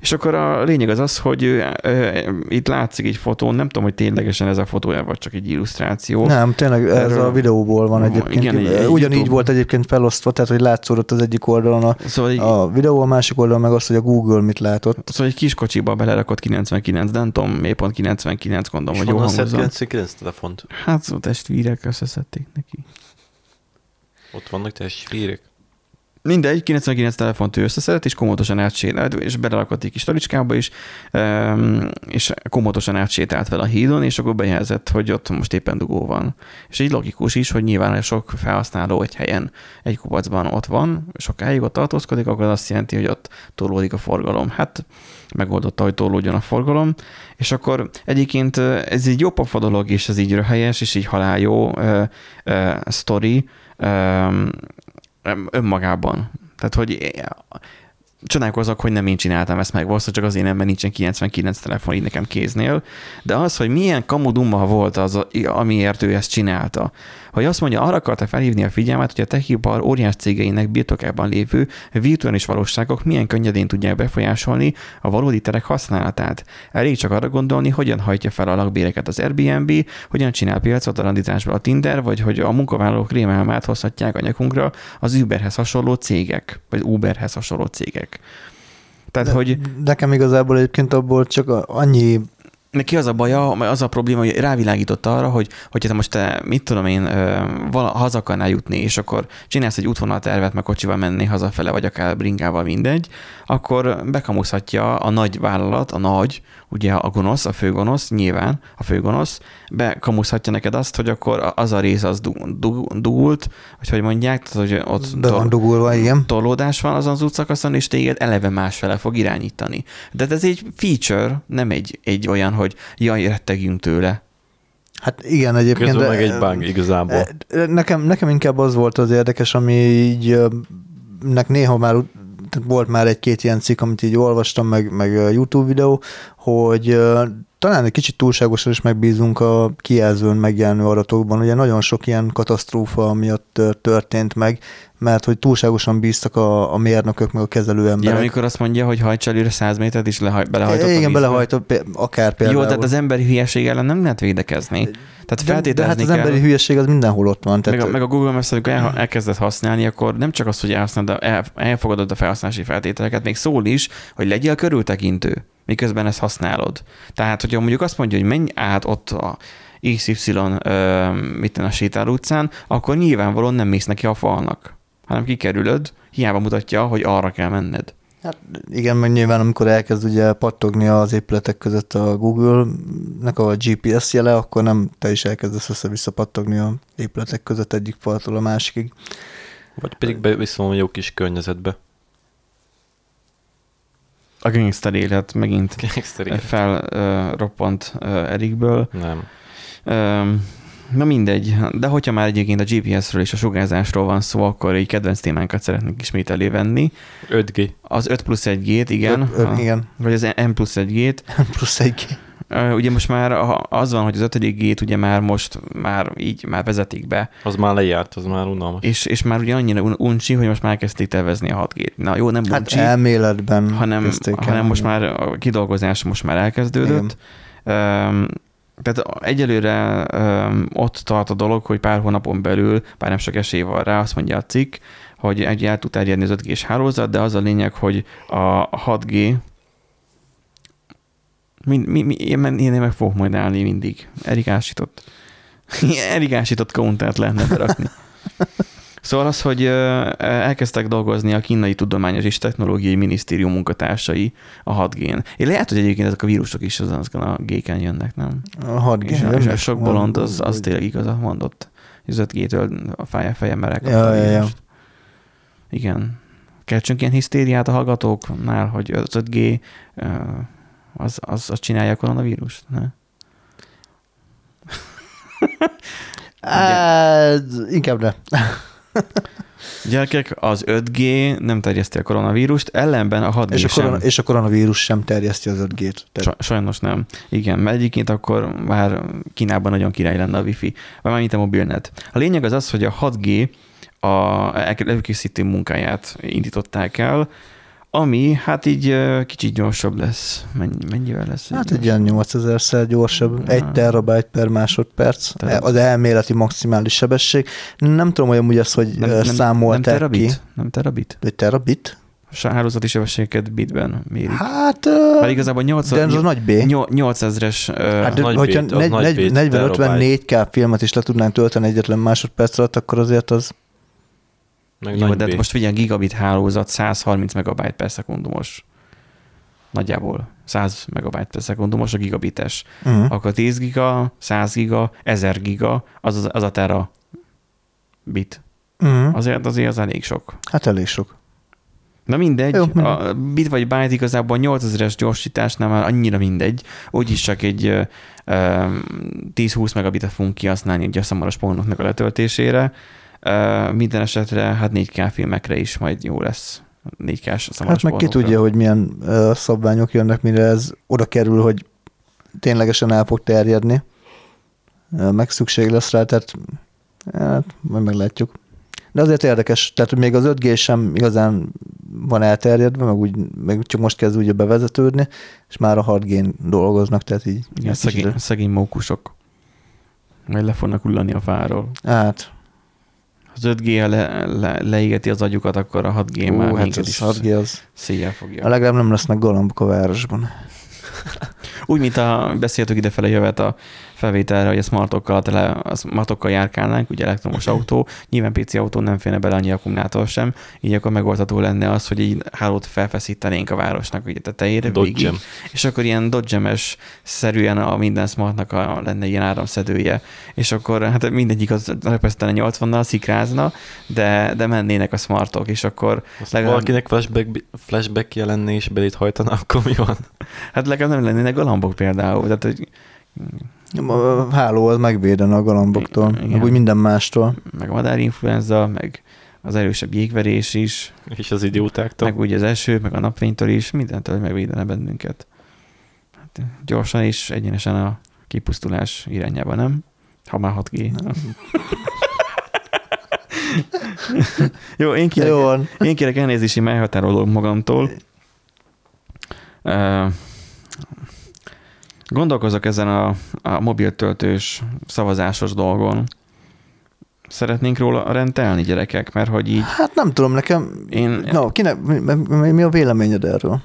És akkor a lényeg az az, hogy ö, itt látszik egy fotón, nem tudom, hogy ténylegesen ez a fotó, vagy csak egy illusztráció. Nem, tényleg ez Erről- a videóból van egyébként. Igen, egy- egy Ugyanígy YouTube- volt egyébként felosztva, tehát hogy látszódott az egyik oldalon a, Szóval egy, a videó, a másik oldalon meg azt, hogy a Google mit látott. szóval egy kis kocsiba belerakott 99, de nem tudom, miért pont 99, gondolom, És hogy jó hangozom. 99 telefont? Hát szóval testvérek összeszedték neki. Ott vannak testvérek. Mindegy, 99 telefont ő összeszedett, és komótosan átsétált, és belerakott egy kis talicskába is, és komótosan átsétált fel a hídon, és akkor bejelzett, hogy ott most éppen dugó van. És így logikus is, hogy nyilván sok felhasználó egy helyen, egy kupacban ott van, sokáig ott tartózkodik, akkor az azt jelenti, hogy ott tolódik a forgalom. Hát megoldotta, hogy tolódjon a forgalom, és akkor egyébként ö, ez egy jó pofa dolog, és ez így röhelyes, és így haláljó uh, uh, sztori, um, önmagában. Tehát, hogy csodálkozok, hogy nem én csináltam ezt meg, valószínűleg csak azért nem, mert nincsen 99 telefon így nekem kéznél, de az, hogy milyen kamudumma volt az, amiért ő ezt csinálta, hogy azt mondja, arra akarta felhívni a figyelmet, hogy a techipar óriás cégeinek birtokában lévő virtuális valóságok milyen könnyedén tudják befolyásolni a valódi terek használatát. Elég csak arra gondolni, hogyan hajtja fel a lakbéreket az Airbnb, hogyan csinál piacot a randításból a Tinder, vagy hogy a munkavállalók rémálmát hozhatják a nyakunkra az Uberhez hasonló cégek, vagy Uberhez hasonló cégek. Tehát, De, hogy Nekem igazából egyébként abból csak annyi neki az a baja, az a probléma, hogy rávilágított arra, hogy hogyha te most te, mit tudom én, vala, haza akarnál jutni, és akkor csinálsz egy útvonaltervet, meg kocsival menni hazafele, vagy akár bringával, mindegy, akkor bekamuszhatja a nagy vállalat, a nagy, ugye a gonosz, a főgonosz, nyilván a főgonosz, bekamuszhatja neked azt, hogy akkor az a rész az du- du- dugult, vagy hogy mondják, tehát, hogy ott be van dugulva, igen. torlódás van azon az utcakaszon, és téged eleve másfele fog irányítani. De ez egy feature, nem egy, egy olyan, hogy jaj, rettegjünk tőle. Hát igen, egyébként. Közben de- meg egy bug igazából. Nekem, nekem inkább az volt az érdekes, ami így nek néha már volt már egy-két ilyen cikk, amit így olvastam, meg, meg YouTube videó, hogy talán egy kicsit túlságosan is megbízunk a kijelzőn megjelenő adatokban. Ugye nagyon sok ilyen katasztrófa miatt történt meg, mert hogy túlságosan bíztak a, a mérnökök, meg a kezelő Ja, emberek. amikor azt mondja, hogy hajts előre 100 métert, és lehaj, belehajtott Igen, belehajtott, akár például. Jó, tehát az emberi hülyeség ellen nem lehet védekezni. Tehát de, de feltételezni hát az kell. emberi hülyeség az mindenhol ott van. Tehát, meg, a, meg a Google Maps, amikor el, elkezded használni, akkor nem csak az, hogy elhasználod, el, elfogadod a felhasználási feltételeket, még szól is, hogy legyél körültekintő, miközben ezt használod. Tehát, hogyha mondjuk azt mondja, hogy menj át ott a XY ö, mitten a sétáló utcán, akkor nyilvánvalóan nem mész neki a falnak, hanem kikerülöd, hiába mutatja, hogy arra kell menned. Hát igen, meg nyilván amikor elkezd ugye pattogni az épületek között a Google-nek a GPS jele, akkor nem te is elkezdesz össze-vissza pattogni a épületek között egyik faltól a másikig. Vagy pedig beviszom a jó kis környezetbe. A gangster élet megint Gangster élet. felroppant uh, Erikből. Nem. Um, na mindegy, de hogyha már egyébként a GPS-ről és a sugárzásról van szó, akkor egy kedvenc témánkat szeretnék ismét elévenni. 5G. Az 5 plusz 1 g igen. Ö, ö, a- igen. Vagy az M plusz 1 g Plusz egy. Ugye most már az van, hogy az 5 g ugye már most már így már vezetik be, Az már lejárt, az már unalmas. és, és már ugye annyira un- uncsi, hogy most már kezdték tervezni a 6G-t. Na jó, nem Hát uncsi, elméletben hanem, kezdték el. hanem most már a kidolgozás most már elkezdődött. Um, tehát egyelőre um, ott tart a dolog, hogy pár hónapon belül, bár nem sok esély van rá, azt mondja a cikk, hogy egy el tud terjedni az 5G-s hálózat, de az a lényeg, hogy a 6G mi, mi, mi, én, én meg fogok majd állni mindig. Erik ásított. Erik ásított countert lehetne berakni. Szóval az, hogy elkezdtek dolgozni a kínai tudományos és technológiai minisztérium munkatársai a 6G-n. Én lehet, hogy egyébként ezek a vírusok is azon a G-ken jönnek, nem? A 6 És, és a sok bolond az, az tényleg igazat mondott. Az 5G-től a feje, fejem merek. Ja, ja, ja. Igen. Keltsünk ilyen hisztériát a hallgatóknál, hogy az 5G ö, az, az, az csinálja a koronavírust? Ne? Hát, inkább ne. Gyerekek, az 5G nem terjeszti a koronavírust, ellenben a 6G És a, sem. korona, és a koronavírus sem terjeszti az 5G-t. Tehát Sa- Sajnos nem. Igen, mert egyébként akkor már Kínában nagyon király lenne a wifi, vagy már mint a mobilnet. A lényeg az az, hogy a 6G a előkészítő munkáját indították el, ami hát így kicsit gyorsabb lesz. Mennyi, mennyivel lesz? Hát egy ilyen 8000-szer gyorsabb, egy terabyte per másodperc, Tehát- az elméleti maximális sebesség. Nem tudom, hogy amúgy azt, hogy nem, nem, nem, számolták nem terabit? ki. Nem terabit? Egy terabit? A hálózati sebességeket bitben mérik. Hát, ö, Már igazából 8, de ez az nagy B. 8000-es Hát, Az de, nagy hogyha bit, az nagy bit, 40-54 k filmet is le tudnánk tölteni egyetlen másodperc alatt, akkor azért az Meg Jó, de hát most figyelj, gigabit hálózat 130 megabyte per szekundumos. Nagyjából 100 megabyte per szekundumos a gigabites. uh-huh. Akkor 10 giga, 100 giga, 1000 giga, az, az, az a tera bit. Uh-huh. Azért azért az elég sok. Hát elég sok. Na mindegy, Jó, mindegy. a bit vagy byte igazából 8000-es gyorsításnál már annyira mindegy, úgyis csak egy ö, ö, 10-20 megabitet fogunk kihasználni egy a szamaros pornoknak a letöltésére. Minden esetre hát 4K filmekre is majd jó lesz. 4K-s szamaros Hát meg ki tudja, hogy milyen uh, szabványok jönnek, mire ez oda kerül, hogy ténylegesen el fog terjedni. Uh, meg szükség lesz rá, tehát hát, majd meglátjuk. De azért érdekes, tehát hogy még az 5G sem igazán van elterjedve, meg, úgy, meg csak most kezd ugye bevezetődni, és már a 6G-n dolgoznak, tehát így. Igen, szegény, szegény mókusok. Majd le fognak hullani a fáról. Hát, Az 5G -ha le, le, leégeti az agyukat, akkor a 6G ú, már hát minket is 6G az. széjjel fogja. Legalább nem lesznek galambok a városban. Úgy, mint a beszéltük idefele jövet a felvételre, hogy a smartokkal, tele, a smartokkal járkálnánk, ugye elektromos autó, nyilván PC autó nem férne bele annyi akkumulátor sem, így akkor megoldható lenne az, hogy így hálót felfeszítenénk a városnak ugye tetejére végig, és akkor ilyen dodgemes szerűen a minden smartnak a, lenne ilyen áramszedője, és akkor hát mindegyik az repesztene 80-nal szikrázna, de, de mennének a smartok, és akkor Azt legalább- valakinek flashback, flashback lenne és belét hajtana, akkor mi van? hát legalább nem lennének galambok például, tehát hogy A háló az megvédene a galamboktól, Igen. meg úgy minden mástól. meg a madárinfluenza, meg az erősebb jégverés is, És az idiótáktól. meg ugye az eső, meg a napfénytől is, mindentől megvédene bennünket. Hát gyorsan és egyenesen a kipusztulás irányába, nem? Ha már 6G. Jó, én Jó kérek, van. én kérek elnézési meghatároló magamtól. Ö, Gondolkozok ezen a, a mobiltöltős szavazásos dolgon. Szeretnénk róla rendelni gyerekek, mert hogy így Hát nem tudom, nekem... Én- No, kinek, mi, mi, mi a véleményed erről?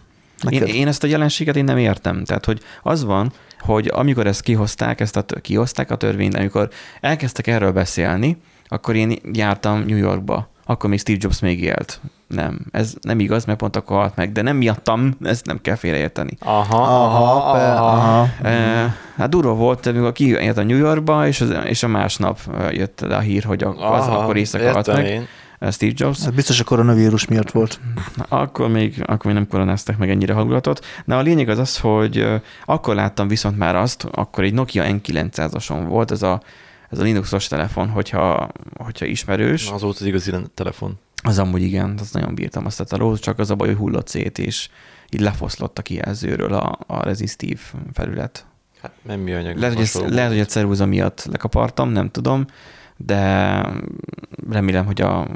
Én, Neked? én ezt a jelenséget én nem értem. Tehát, hogy az van, hogy amikor ezt kihozták, ezt a, kihozták a törvényt, amikor elkezdtek erről beszélni, akkor én jártam New Yorkba. Akkor még Steve Jobs még élt. Nem, ez nem igaz, mert pont akkor halt meg, de nem miattam, ezt nem kell félreérteni. Aha, Aha, pe, aha. E, hát durva volt, amikor kijött a New Yorkba, és, az, és a másnap ö, jött le a hír, hogy az Aha, akkor éjszaka halt meg. én. Steve Jobs. Ez biztos a koronavírus miatt volt. Na, akkor még, akkor még nem koronáztak meg ennyire hangulatot. Na a lényeg az az, hogy akkor láttam viszont már azt, akkor egy Nokia N900-ason volt, ez a, ez a Linuxos telefon, hogyha, hogyha ismerős. Na, az volt az igazi telefon. Az amúgy igen, az nagyon bírtam azt a telót, csak az a baj, hogy hullott szét, és így lefoszlott a kijelzőről a, a rezistív felület. Hát nem műanyag. Lehet, hogy, lehet, hogy a ceruza miatt lekapartam, nem tudom, de remélem, hogy a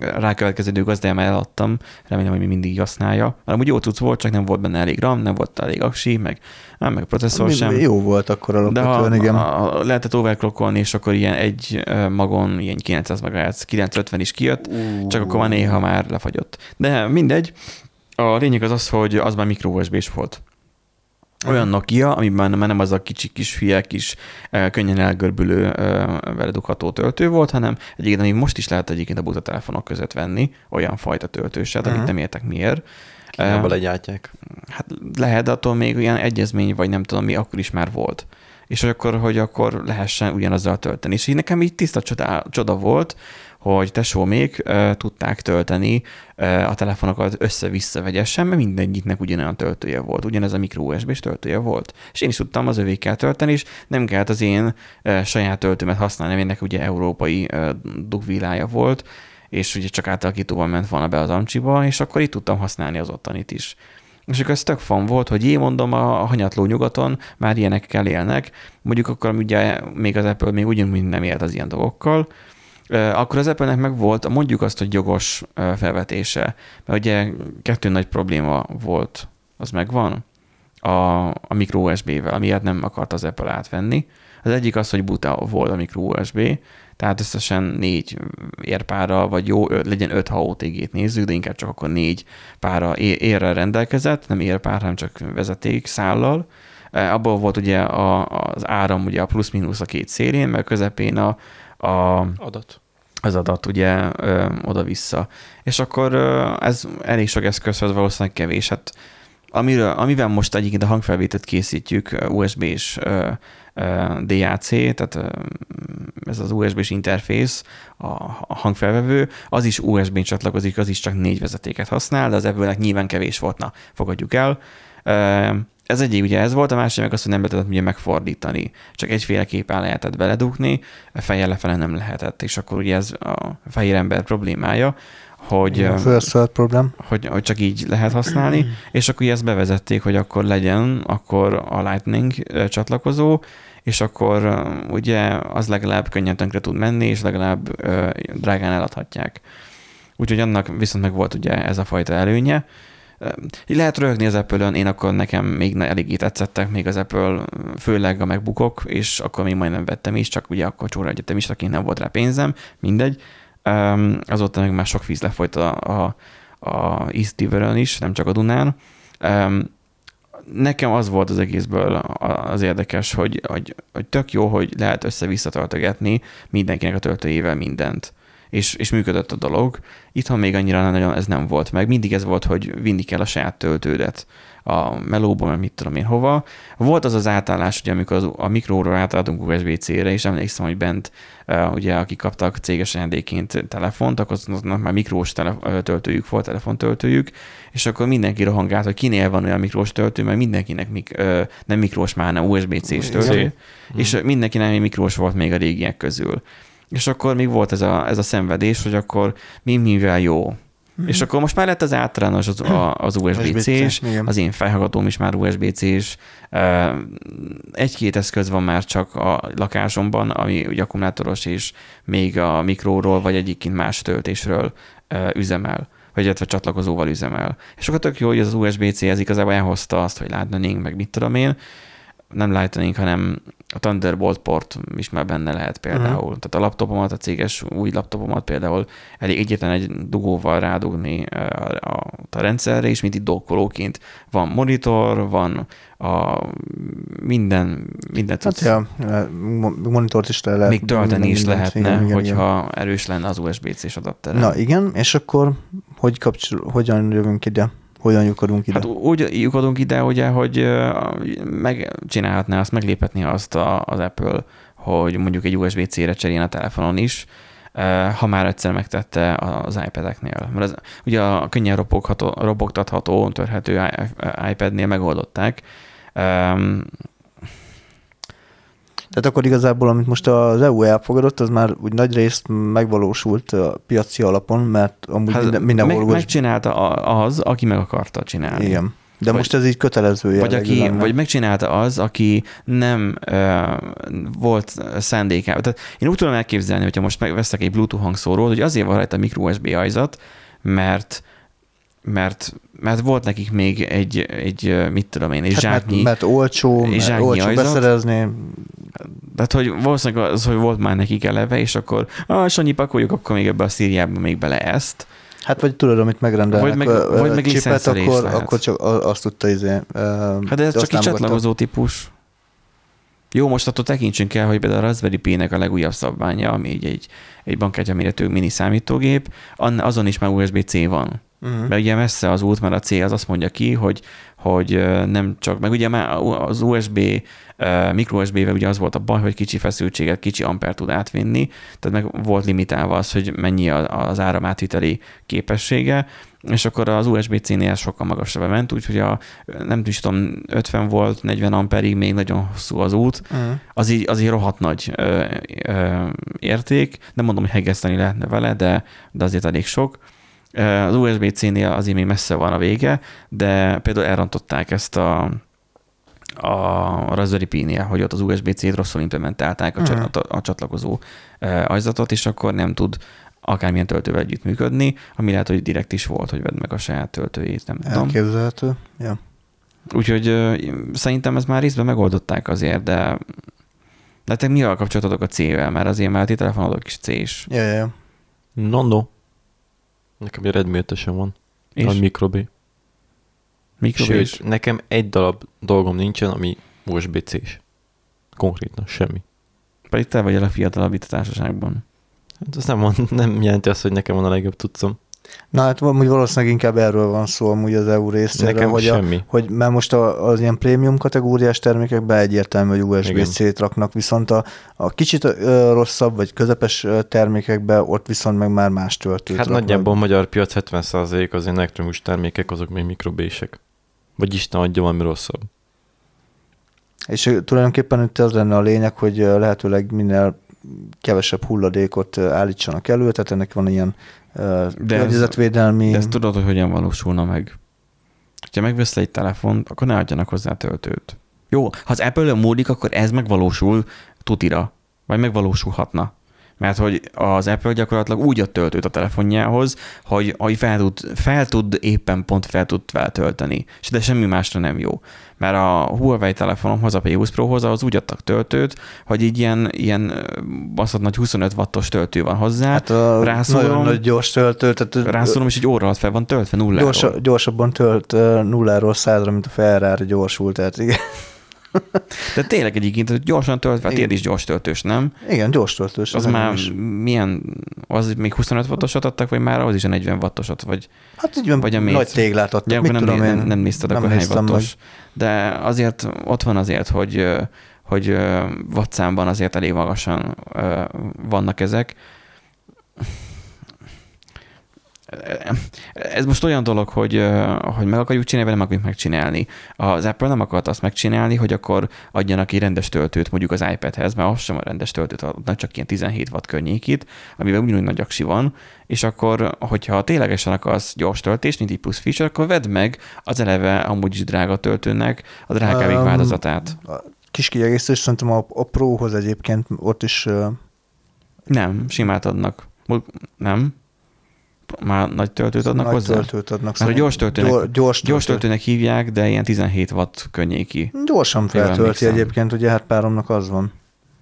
rákövetkező gazdája már eladtam, remélem, hogy még mindig használja. Mert amúgy jó cucc volt, csak nem volt benne elég RAM, nem volt elég aksi, meg, nem, meg processzor Mi- sem. Jó volt akkor De ha, alapvetően, igen. a, lehetett overclockolni, és akkor ilyen egy magon, ilyen 900 MHz, 950 is kijött, csak akkor már néha már lefagyott. De mindegy, a lényeg az az, hogy az már micro USB-s volt. Olyan Nokia, amiben már nem az a kicsi kis hülye kis ö, könnyen elgörbülő ö, vele dugható töltő volt, hanem egyébként, ami most is lehet egyébként a buta telefonok között venni, olyan fajta töltőset, amit Mhm. nem értek miért. Kínába Ö, legyártják. Hát lehet, de attól még olyan egyezmény, vagy nem tudom mi, akkor is már volt. És akkor, hogy akkor lehessen ugyanazzal tölteni. És így nekem így tiszta csoda, csoda volt, hogy tesómék uh, tudták tölteni a telefonokat össze-vissza vegyesen, mert mindegyiknek ugyanolyan töltője volt, ugyanez a micro USB-s töltője volt. És én is tudtam az övékkel tölteni, és nem kellett az én saját töltőmet használni, mert ennek ugye európai dugvillája volt, és ugye csak átalakítóval ment volna be az amcsiba, és akkor itt tudtam használni az ottanit is. És akkor ez tök fan volt, hogy én mondom, a hanyatló nyugaton már ilyenekkel élnek, mondjuk akkor ugye még az Apple még ugyanúgy nem élt az ilyen dolgokkal, akkor az Apple-nek meg volt, mondjuk azt, hogy jogos felvetése, mert ugye kettő nagy probléma volt, az megvan, a, a micro USB-vel, amiért nem akart az Apple átvenni. Az egyik az, hogy buta volt a micro USB, tehát összesen négy érpára, vagy jó, ö, legyen öt ha OTG-t nézzük, de inkább csak akkor négy pára érrel rendelkezett, nem érpár, hanem csak vezeték szállal. Abból volt ugye a, az áram ugye a plusz-minusz a két szélén, meg közepén a, a, Adat. az adat ugye ö, oda-vissza. És akkor ö, ez elég sok eszközhöz valószínűleg kevés. Hát amiről, amivel most egyébként a hangfelvételt készítjük, ö, USB-s ö, ö, DAC, tehát ö, ez az USB-s interfész, a, a hangfelvevő, az is USB-n csatlakozik, az is csak négy vezetéket használ, de az ebből nyilván kevés volt, na, fogadjuk el. Ö, ez egyik ugye ez volt, a másik meg az, hogy nem lehetett ugye megfordítani. Csak egyféleképpen lehetett beledugni, fejjel lefele nem lehetett. És akkor ugye ez a fehér ember problémája, hogy, First problem. hogy, hogy csak így lehet használni, és akkor ugye ezt bevezették, hogy akkor legyen akkor a Lightning csatlakozó, és akkor ugye az legalább könnyen tönkre tud menni, és legalább ö, drágán eladhatják. Úgyhogy annak viszont meg volt ugye ez a fajta előnye. Lehet röhögni az Apple-ön, én akkor nekem még eléggé tetszettek még az Apple, főleg a MacBookok, és akkor még majdnem vettem is, csak ugye akkor csóra egyetemistaként nem volt rá pénzem, mindegy. Azóta meg már sok víz lefolyt a, a, a East River-ön is, nem csak a Dunán. Nekem az volt az egészből az érdekes, hogy, hogy, hogy tök jó, hogy lehet össze-vissza mindenkinek a töltőjével mindent. És, és működött a dolog. Itthon még annyira nem nagyon ez nem volt meg. Mindig ez volt, hogy vinni kell a saját töltődet a melóba, mert mit tudom én hova. Volt az az átállás, ugye, amikor az, a mikróról átálltunk USB-C-re, és emlékszem, hogy bent uh, ugye, akik kaptak céges ajándékként telefont, akkor azoknak már mikrós tele, töltőjük volt, telefontöltőjük, és akkor mindenki rohangált, hogy kinél van olyan mikrós töltő, mert mindenkinek mik, ö, nem mikrós már, hanem USB-C-s töltő, és mindenkinek még mikrós volt még a régiek közül. És akkor még volt ez a, ez a szenvedés, hogy akkor mi mivel jó. És akkor most már lett az általános az, az USB-C-s, az én fejhallgatóm is már USB-C-s, egy-két eszköz van már csak a lakásomban, ami ugye akkumulátoros és még a mikróról, vagy egyébként más töltésről üzemel vagy illetve csatlakozóval üzemel. És akkor tök jó, hogy az USB-C ez igazából elhozta azt, hogy Lightning, meg mit tudom én, nem Lightning, hanem a Thunderbolt port is már benne lehet például. Uh-huh. Tehát a laptopomat, a céges új laptopomat például elég egyetlen egy dugóval rádugni a, a, a rendszerre, és mint itt dokkolóként van monitor, van a minden, mindent Hát ja, mo- monitort is le lehet. még tölteni is mindent, lehetne, igen, igen, hogyha igen. erős lenne az USB-C-s adapter. Na igen, és akkor hogy kapcsol, hogyan jövünk ide? Hogyan lyukadunk ide? Hát úgy lyukadunk ide, ugye, hogy megcsinálhatná azt, megléphetné azt a, az Apple, hogy mondjuk egy USB-C-re cseréljen a telefonon is. ha már egyszer megtette az iPad-eknél. Mert az, ugye a könnyen robogható, robogtatható, törhető iPad-nél megoldották. Tehát akkor igazából, amit most az EU elfogadott, az már úgy nagy részt megvalósult a piaci alapon, mert amúgy hát minden, mindenhol meg, megcsinálta az, aki meg akarta csinálni. Igen. De Vagy- most ez így kötelező Vagy, aki, lenne. vagy megcsinálta az, aki nem uh, volt szándékában. Tehát én úgy tudom elképzelni, hogyha most megveszek egy Bluetooth hangszórót, hogy azért van rajta micro USB ajzat, mert mert, mert volt nekik még egy, egy mit tudom én, egy hát zsáknyi, mert, mert olcsó, és mert olcsó ajzat. beszerezni. tehát hogy valószínűleg az, hogy volt már nekik eleve, és akkor ah, Sanyi, pakoljuk akkor még ebbe a szíriába még bele ezt. Hát vagy tudod, amit megrendelnek, Vagy meg- ö, vagy meg licencelés akkor, lehet. akkor csak a- azt tudta izé. Hát de ez csak egy csatlakozó típus. Jó, most attól tekintsünk el, hogy például a Raspberry Pi-nek a legújabb szabványa, ami egy, egy, egy bankkártya méretű mini számítógép, azon is már USB-C van. Mhm. Mert ugye messze az út, mert a C az azt mondja ki, hogy, hogy nem csak, meg ugye már az USB, ö, micro USB-vel ugye az volt a baj, hogy kicsi feszültséget, kicsi amper tud átvinni, tehát meg volt limitálva az, hogy mennyi az áramátviteli képessége, és akkor az USB-C-nél sokkal magasabbra ment, úgyhogy a, nem is tudom, 50 volt, 40 amperig még nagyon hosszú az út, Mhm. az így, az így rohadt nagy ö, ö, érték. Nem mondom, hogy hegeszteni lehetne vele, de, de azért elég sok. Az USB-C-nél azért még messze van a vége, de például elrontották ezt a, a Raspberry Pi-nél, hogy ott az USB-C-t rosszul implementálták a, csat- a, csatlakozó ö, ajzatot, és akkor nem tud akármilyen töltővel együtt működni, ami lehet, hogy direkt is volt, hogy vedd meg a saját töltőjét, nem tudom. Elképzelhető. Ja. Úgyhogy szerintem ezt már részben megoldották azért, de de te mi a kapcsolatotok a C-vel? Mert azért már a ti telefonotok is C-s. Ja, ja, ja. No, no. Nekem egy Redmi 5 van. És A Microbi. mikro Sőt, nekem egy darab dolgom nincsen, ami USB-C-s. Konkrétan semmi. Pedig te vagy a fiatalabb itt a társaságban. Hát az nem, mond, nem jelenti azt, hogy nekem van a legjobb tudszom. Na hát amúgy valószínűleg inkább erről van szó amúgy az EU részéről, Nekem hogy, a, semmi. hogy mert most a, az ilyen prémium kategóriás termékekben egyértelmű, hogy USB-C-t raknak, viszont a, a kicsit ö, rosszabb vagy közepes ö, termékekben ott viszont meg már más töltőt Hát raknak. nagyjából a magyar piac 70% az ilyen elektronikus termékek, azok még mikrobések. Vagy Isten adja valami rosszabb. És tulajdonképpen itt az lenne a lényeg, hogy lehetőleg minél kevesebb hulladékot állítsanak elő, tehát ennek van ilyen De ez- környezetvédelmi... De ezt tudod, hogy hogyan valósulna meg. Ha megveszel egy telefont, akkor ne adjanak hozzá töltőt. Jó, ha az Apple múlik, akkor ez megvalósul tutira. Vagy megvalósulhatna. Mert hogy az Apple gyakorlatilag úgy ad töltőt a telefonjához, hogy, hogy fel, tud, fel tud, éppen pont fel tud vele tölteni. És de semmi másra nem jó. Mert a Huawei telefonomhoz, a P20 Prohoz, ahhoz úgy adtak töltőt, hogy így ilyen, ilyen ö, baszott nagy 25 wattos töltő van hozzá. Hát a rászólom- nagyon nagy gyors töltő, tehát ö, Rászólom, és egy óra alatt fel van töltve nulláról. Gyors, gyorsabban tölt nulláról százra, mint a Ferrari gyorsult, tehát igen. De tényleg egyébként gyorsan töltve, Igen. tiéd is gyors töltős, nem? Igen, gyors töltős. Az enyém már is. milyen, az még 25 wattosat adtak, vagy már az is a 40 wattosat, vagy Hát így vagy a nagy téglát adtak, ja, mit nem, tudom én. nem, nem nézted nem akkor hány wattos. De azért ott van azért, hogy hogy wattszámban azért elég magasan vannak ezek. Ez most olyan dolog, hogy, hogy meg akarjuk csinálni, vagy nem akarjuk megcsinálni. Az Apple nem akart azt megcsinálni, hogy akkor adjanak egy rendes töltőt mondjuk az iPadhez, mert az sem a rendes töltőt adnak, csak ilyen 17 watt környékét, amivel ugyanúgy nagy aksi van, és akkor, hogyha ténylegesen akarsz gyors töltést, mint egy plusz feature, akkor vedd meg az eleve amúgy is drága töltőnek a drágábbik Um, változatát. Kis kiegészítés, szerintem a, a Prohoz egyébként ott is ö, Nem, simát adnak. Nem? Már nagy töltőt adnak nagy hozzá? töltőt adnak. Mert a gyors töltőnek, Gyors, gyors, gyors töltő. töltőnek hívják, de ilyen 17 watt könnyéki. Gyorsan feltölti egyébként, ugye hát páromnak az van.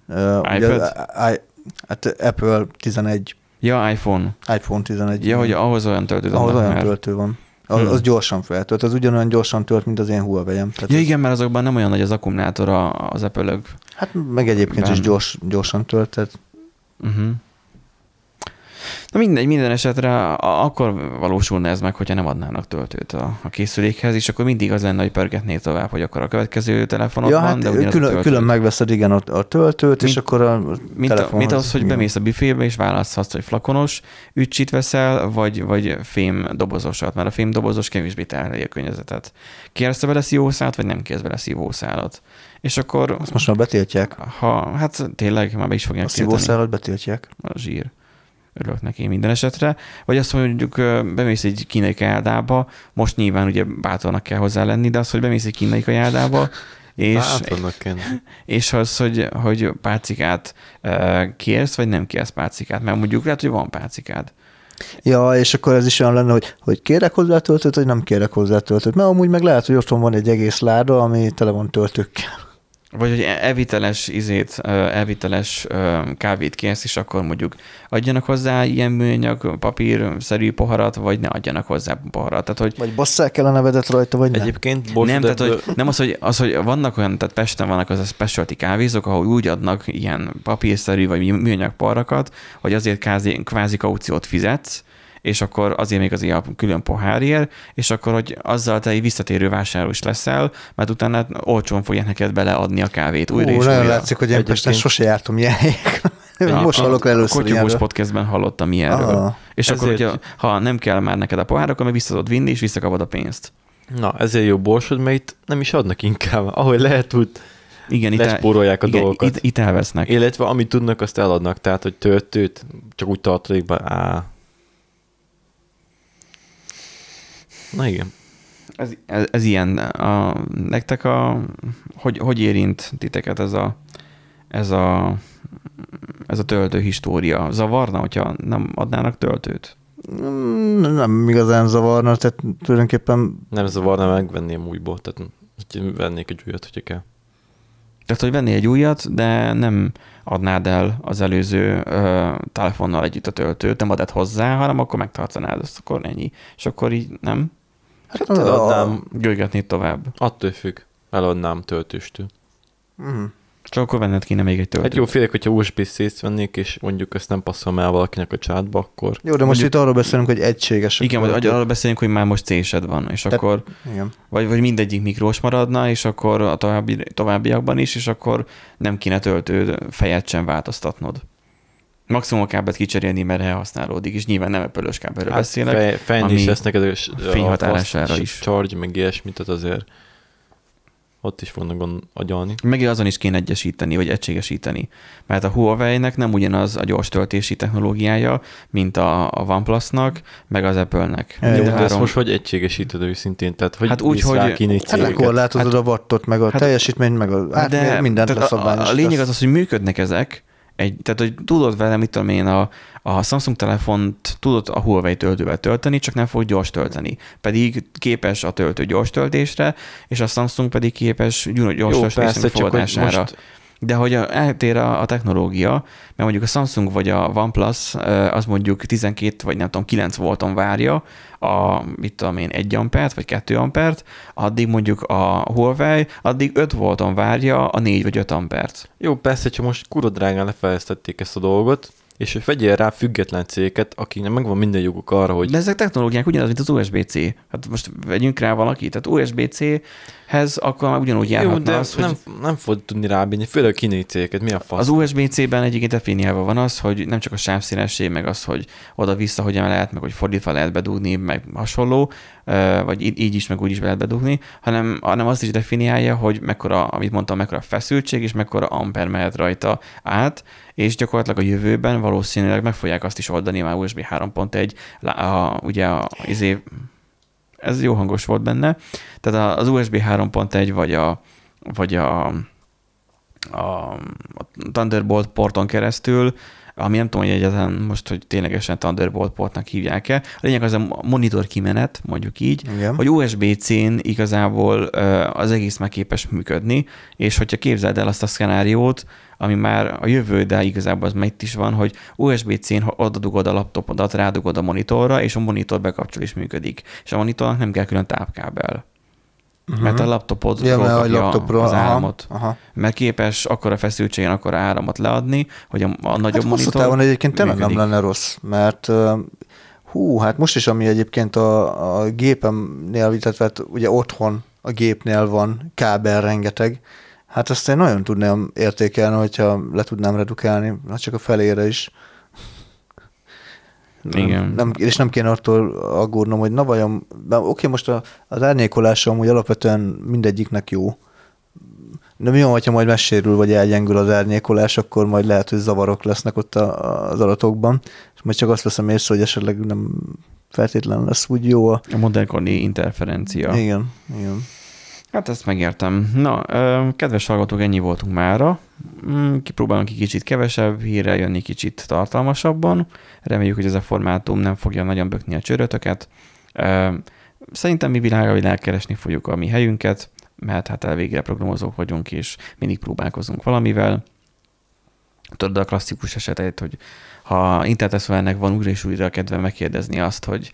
Ugye iPad? az i- hát Apple 11, Ja, iPhone. iPhone 11. Ja, hogy ahhoz olyan töltőt ahhoz adnak olyan már. töltő van. Az, Hmm. az gyorsan feltölt, az ugyanolyan gyorsan tölt, mint az én Huawei-em. Tehát Ja igen, mert azokban nem olyan nagy az akkumulátor az apple Hát meg egyébként is Nem. gyors, gyorsan tölt, tehát Uh-huh. Na mindegy, minden esetre akkor valósulna ez meg, hogyha nem adnának töltőt a, a készülékhez, és akkor mindig az lenne, hogy pörgetné tovább, hogy akkor a következő telefonod Ja, van, hát de ugyanaz a külön, külön megveszed igen a, a töltőt, és Mint- akkor a Mint, a, mint az, hogy bemész a büfébe, és választhatsz, hogy flakonos ücsit veszel, vagy, vagy fém dobozosat, mert a fém dobozos kevésbé terheli a környezetet. Kérsz bele szívószálat, vagy nem kérsz bele szívószálat? És akkor, Azt most már betiltják. ha, hát tényleg már be is fogják A tiltani szívószálat betiltják. a zsír. Örülök neki minden esetre. Vagy azt mondjuk, bemész egy kínai kajádába, most nyilván ugye bátornak kell hozzá lenni, de az, hogy bemész egy kínai kajádába, és, és az, hogy, hogy pálcikát ö, kérsz, vagy nem kérsz pálcikát, mert mondjuk lehet, hogy van pálcikád. Ja, és akkor ez is olyan lenne, hogy, hogy kérek hozzá töltőt, vagy nem kérek hozzá töltőt. Mert amúgy meg lehet, hogy otthon van egy egész láda, ami tele van töltőkkel. Vagy hogy elviteles izét, ö, kávét kérsz, és akkor mondjuk adjanak hozzá ilyen műanyag, papírszerű poharat, vagy ne adjanak hozzá poharat. Tehát, hogy Vagy basszák el a nevedet rajta, vagy nem. Egyébként nem, tehát, hogy, nem az, hogy, az, hogy vannak olyan, tehát Pesten vannak az a specialty kávézók, ahol úgy adnak ilyen papírszerű vagy műanyag parakat, hogy azért kvázi, kvázi kauciót fizetsz, és akkor azért még azért a külön pohárért, és akkor, hogy azzal te egy visszatérő vásárló is leszel, mert utána olcsón fogják neked beleadni a kávét újra Ó, és nagyon újra. látszik, hogy én Egyébként- Pesten sose jártam ilyen. Ja, Most a- hallok A először Kotyogós ilyenről. podcastben hallottam ilyenről. Ah. És akkor, Ezért- hogyha, ha nem kell már neked a pohár, akkor meg vissza tudod vinni, és visszakapod a pénzt. Na, ezért jó borsod, mert itt nem is adnak inkább. Ahogy lehet, úgy Igen, itt, lespórolják a igen, dolgokat. itt, itt elvesznek. Illetve amit tudnak, azt eladnak. Tehát, hogy töltőt csak úgy tartalékban. Á. Na igen. Ez, ez, ez ilyen. A, nektek a, hogy, hogy érint titeket ez a, ez a, ez a töltő história? Zavarna, hogyha nem adnának töltőt? Mm, Nem igazán zavarna, tehát tulajdonképpen Nem zavarna megvenném újból. Tehát hogy vennék egy újat, hogyha kell. Tehát, hogy venni egy újat, de nem adnád el az előző ö, telefonnal együtt a töltőt, nem adod hozzá, hanem akkor megtartanád azt, akkor ennyi. És akkor így nem hát, Eladnám, gőgetnéd tovább. attól függ. Eladnám töltőstől. Mm. Csak akkor venned kéne még egy töltőt. Hát jó, félek, hogyha USB-C-t vennék, és mondjuk ezt nem passzol el valakinek a csátba, akkor Jó, de most Mondjuk- itt arról beszélünk, hogy egységes. Igen, vagy arról beszélünk, hogy már most C-sed van, és Tehát- akkor, Igen. vagy, vagy mindegyik mikrós maradna, és akkor a további, továbbiakban is, és akkor nem kéne töltő fejet sem változtatnod. Maximum a kábelt kicserélni, mert elhasználódik, és nyilván nem Apple-ös kábelről hát beszélek. fej, fejni ami is lesz neked a, s- a fényhatására fast is. Charge, meg ilyesmit, tehát azért ott is fognak gond agyalni. Meg azon is kéne egyesíteni, vagy egységesíteni. Mert a Huawei-nek nem ugyanaz a gyors töltési technológiája, mint a, a OnePlus-nak, meg az Apple-nek. Jó, de ezt három- most hogy egységesíted őszintén? Tehát hogy Hát úgy, hogy- Hát lekorlátozod a wattot, meg a hát- teljesítményt, meg a hát de mindent tehát a, a lényeg az az, hogy működnek ezek, egy, tehát, hogy tudod vele, mit tudom én, a, a Samsung telefont tudod a Huawei töltővel tölteni, csak nem fog gyors tölteni. Pedig képes a töltő gyors töltésre, és a Samsung pedig képes gyors Jó, persze, csak hogy fogadására. most De hogy eltér a, a technológia, mert mondjuk a Samsung vagy a OnePlus az mondjuk 12 vagy nem tudom 9 volton várja a, mit tudom én, 1 ampert vagy 2 ampert, addig mondjuk a Huawei addig 5 volton várja a 4 vagy 5 ampert. Jó, persze, csak most kurva drágán lefejlesztették ezt a dolgot, és hogy vegyél rá független cégeket, akiknek megvan minden joguk arra, hogy De ezek technológiák ugyanaz, mint az USB-C. Hát most vegyünk rá valakit, tehát USB-C-hez akkor már ugyanúgy jó, járhatna de az, hogy nem, fog tudni rábírni, főleg cégeket, mi a fasz? Az USB-C-ben egyébként definiálva van az, hogy nem csak a sávszélesség, meg az, hogy oda-vissza hogyan lehet, meg hogy fordítva lehet bedugni, meg hasonló, vagy így is, meg úgy is be lehet bedugni, hanem, hanem azt is definiálja, hogy mekkora, amit mondtam, mekkora feszültség, és mekkora amper mehet rajta át, és gyakorlatilag a jövőben valószínűleg meg fogják azt is oldani már USB 3.1, lá- a, ugye a, izé, ez jó hangos volt benne, tehát az USB 3.1 vagy a, vagy a a, Thunderbolt porton keresztül, ami nem tudom, hogy egyáltalán most, hogy ténylegesen Thunderbolt portnak hívják-e. A lényeg az a monitor kimenet, mondjuk így, Igen. hogy USB-C-n igazából az egész már képes működni, és hogyha képzeld el azt a szkenáriót, ami már a jövő, de igazából az már itt is van, hogy USB-C-n ha oda dugod a laptopodat, rádugod a monitorra, és a monitor bekapcsol és működik. És a monitornak nem kell külön tápkábel. Uh-huh. Mert a laptopod Ja, mert a laptopról, az aha, áramot. aha. Mert képes akkora feszültségen akkor áramot leadni, hogy a, a nagyobb Hát monitor távon egyébként tényleg nem lenne rossz, mert hú, hát most is, ami egyébként a, a gépemnél, illetve hát ugye otthon a gépnél van kábel rengeteg, hát azt én nagyon tudnám értékelni, hogyha le tudnám redukálni, hát csak a felére is. Igen. Nem, és nem kéne attól aggódnom, hogy na vajon, de oké, most a, az árnyékolása amúgy alapvetően mindegyiknek jó, de mi van, hogyha majd megsérül, vagy elgyengül az árnyékolás, akkor majd lehet, hogy zavarok lesznek ott a, az adatokban, és majd csak azt veszem észre, hogy esetleg nem feltétlen lesz úgy jó a... A modernkori interferencia. Igen, igen. Hát ezt megértem. Na, kedves hallgatók, ennyi voltunk mára. Mm, Kipróbálunk egy kicsit kevesebb hírrel jönni, kicsit tartalmasabban. Reméljük, hogy ez a formátum nem fogja nagyon bökni a csörötöket. Szerintem mi világra világ keresni fogjuk a mi helyünket, mert hát elvégre programozók vagyunk, és mindig próbálkozunk valamivel. Tudod a klasszikus esetet, hogy ha interneteszvelennek van újra és újra kedve megkérdezni azt, hogy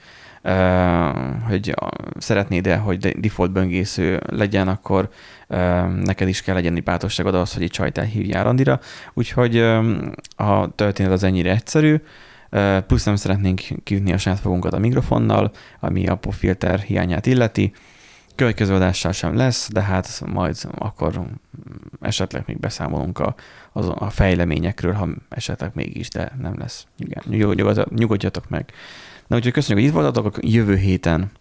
hogy szeretnéd-e, hogy de- default böngésző legyen, akkor neked is kell legyen bátorságod ahhoz, hogy egy csajt elhívjál randira. Úgyhogy a történet az ennyire egyszerű, plusz nem szeretnénk kiütni a saját fogunkat a mikrofonnal, ami a popfilter hiányát illeti. Következő adással sem lesz, de hát majd akkor esetleg még beszámolunk a, az, a fejleményekről, ha esetleg mégis, de nem lesz. Igen, nyugod- nyugod- nyugodjatok meg. Na úgyhogy köszönjük, hogy itt voltatok, jövő héten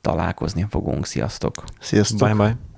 találkozni fogunk. Sziasztok! Sziasztok! Bye bye.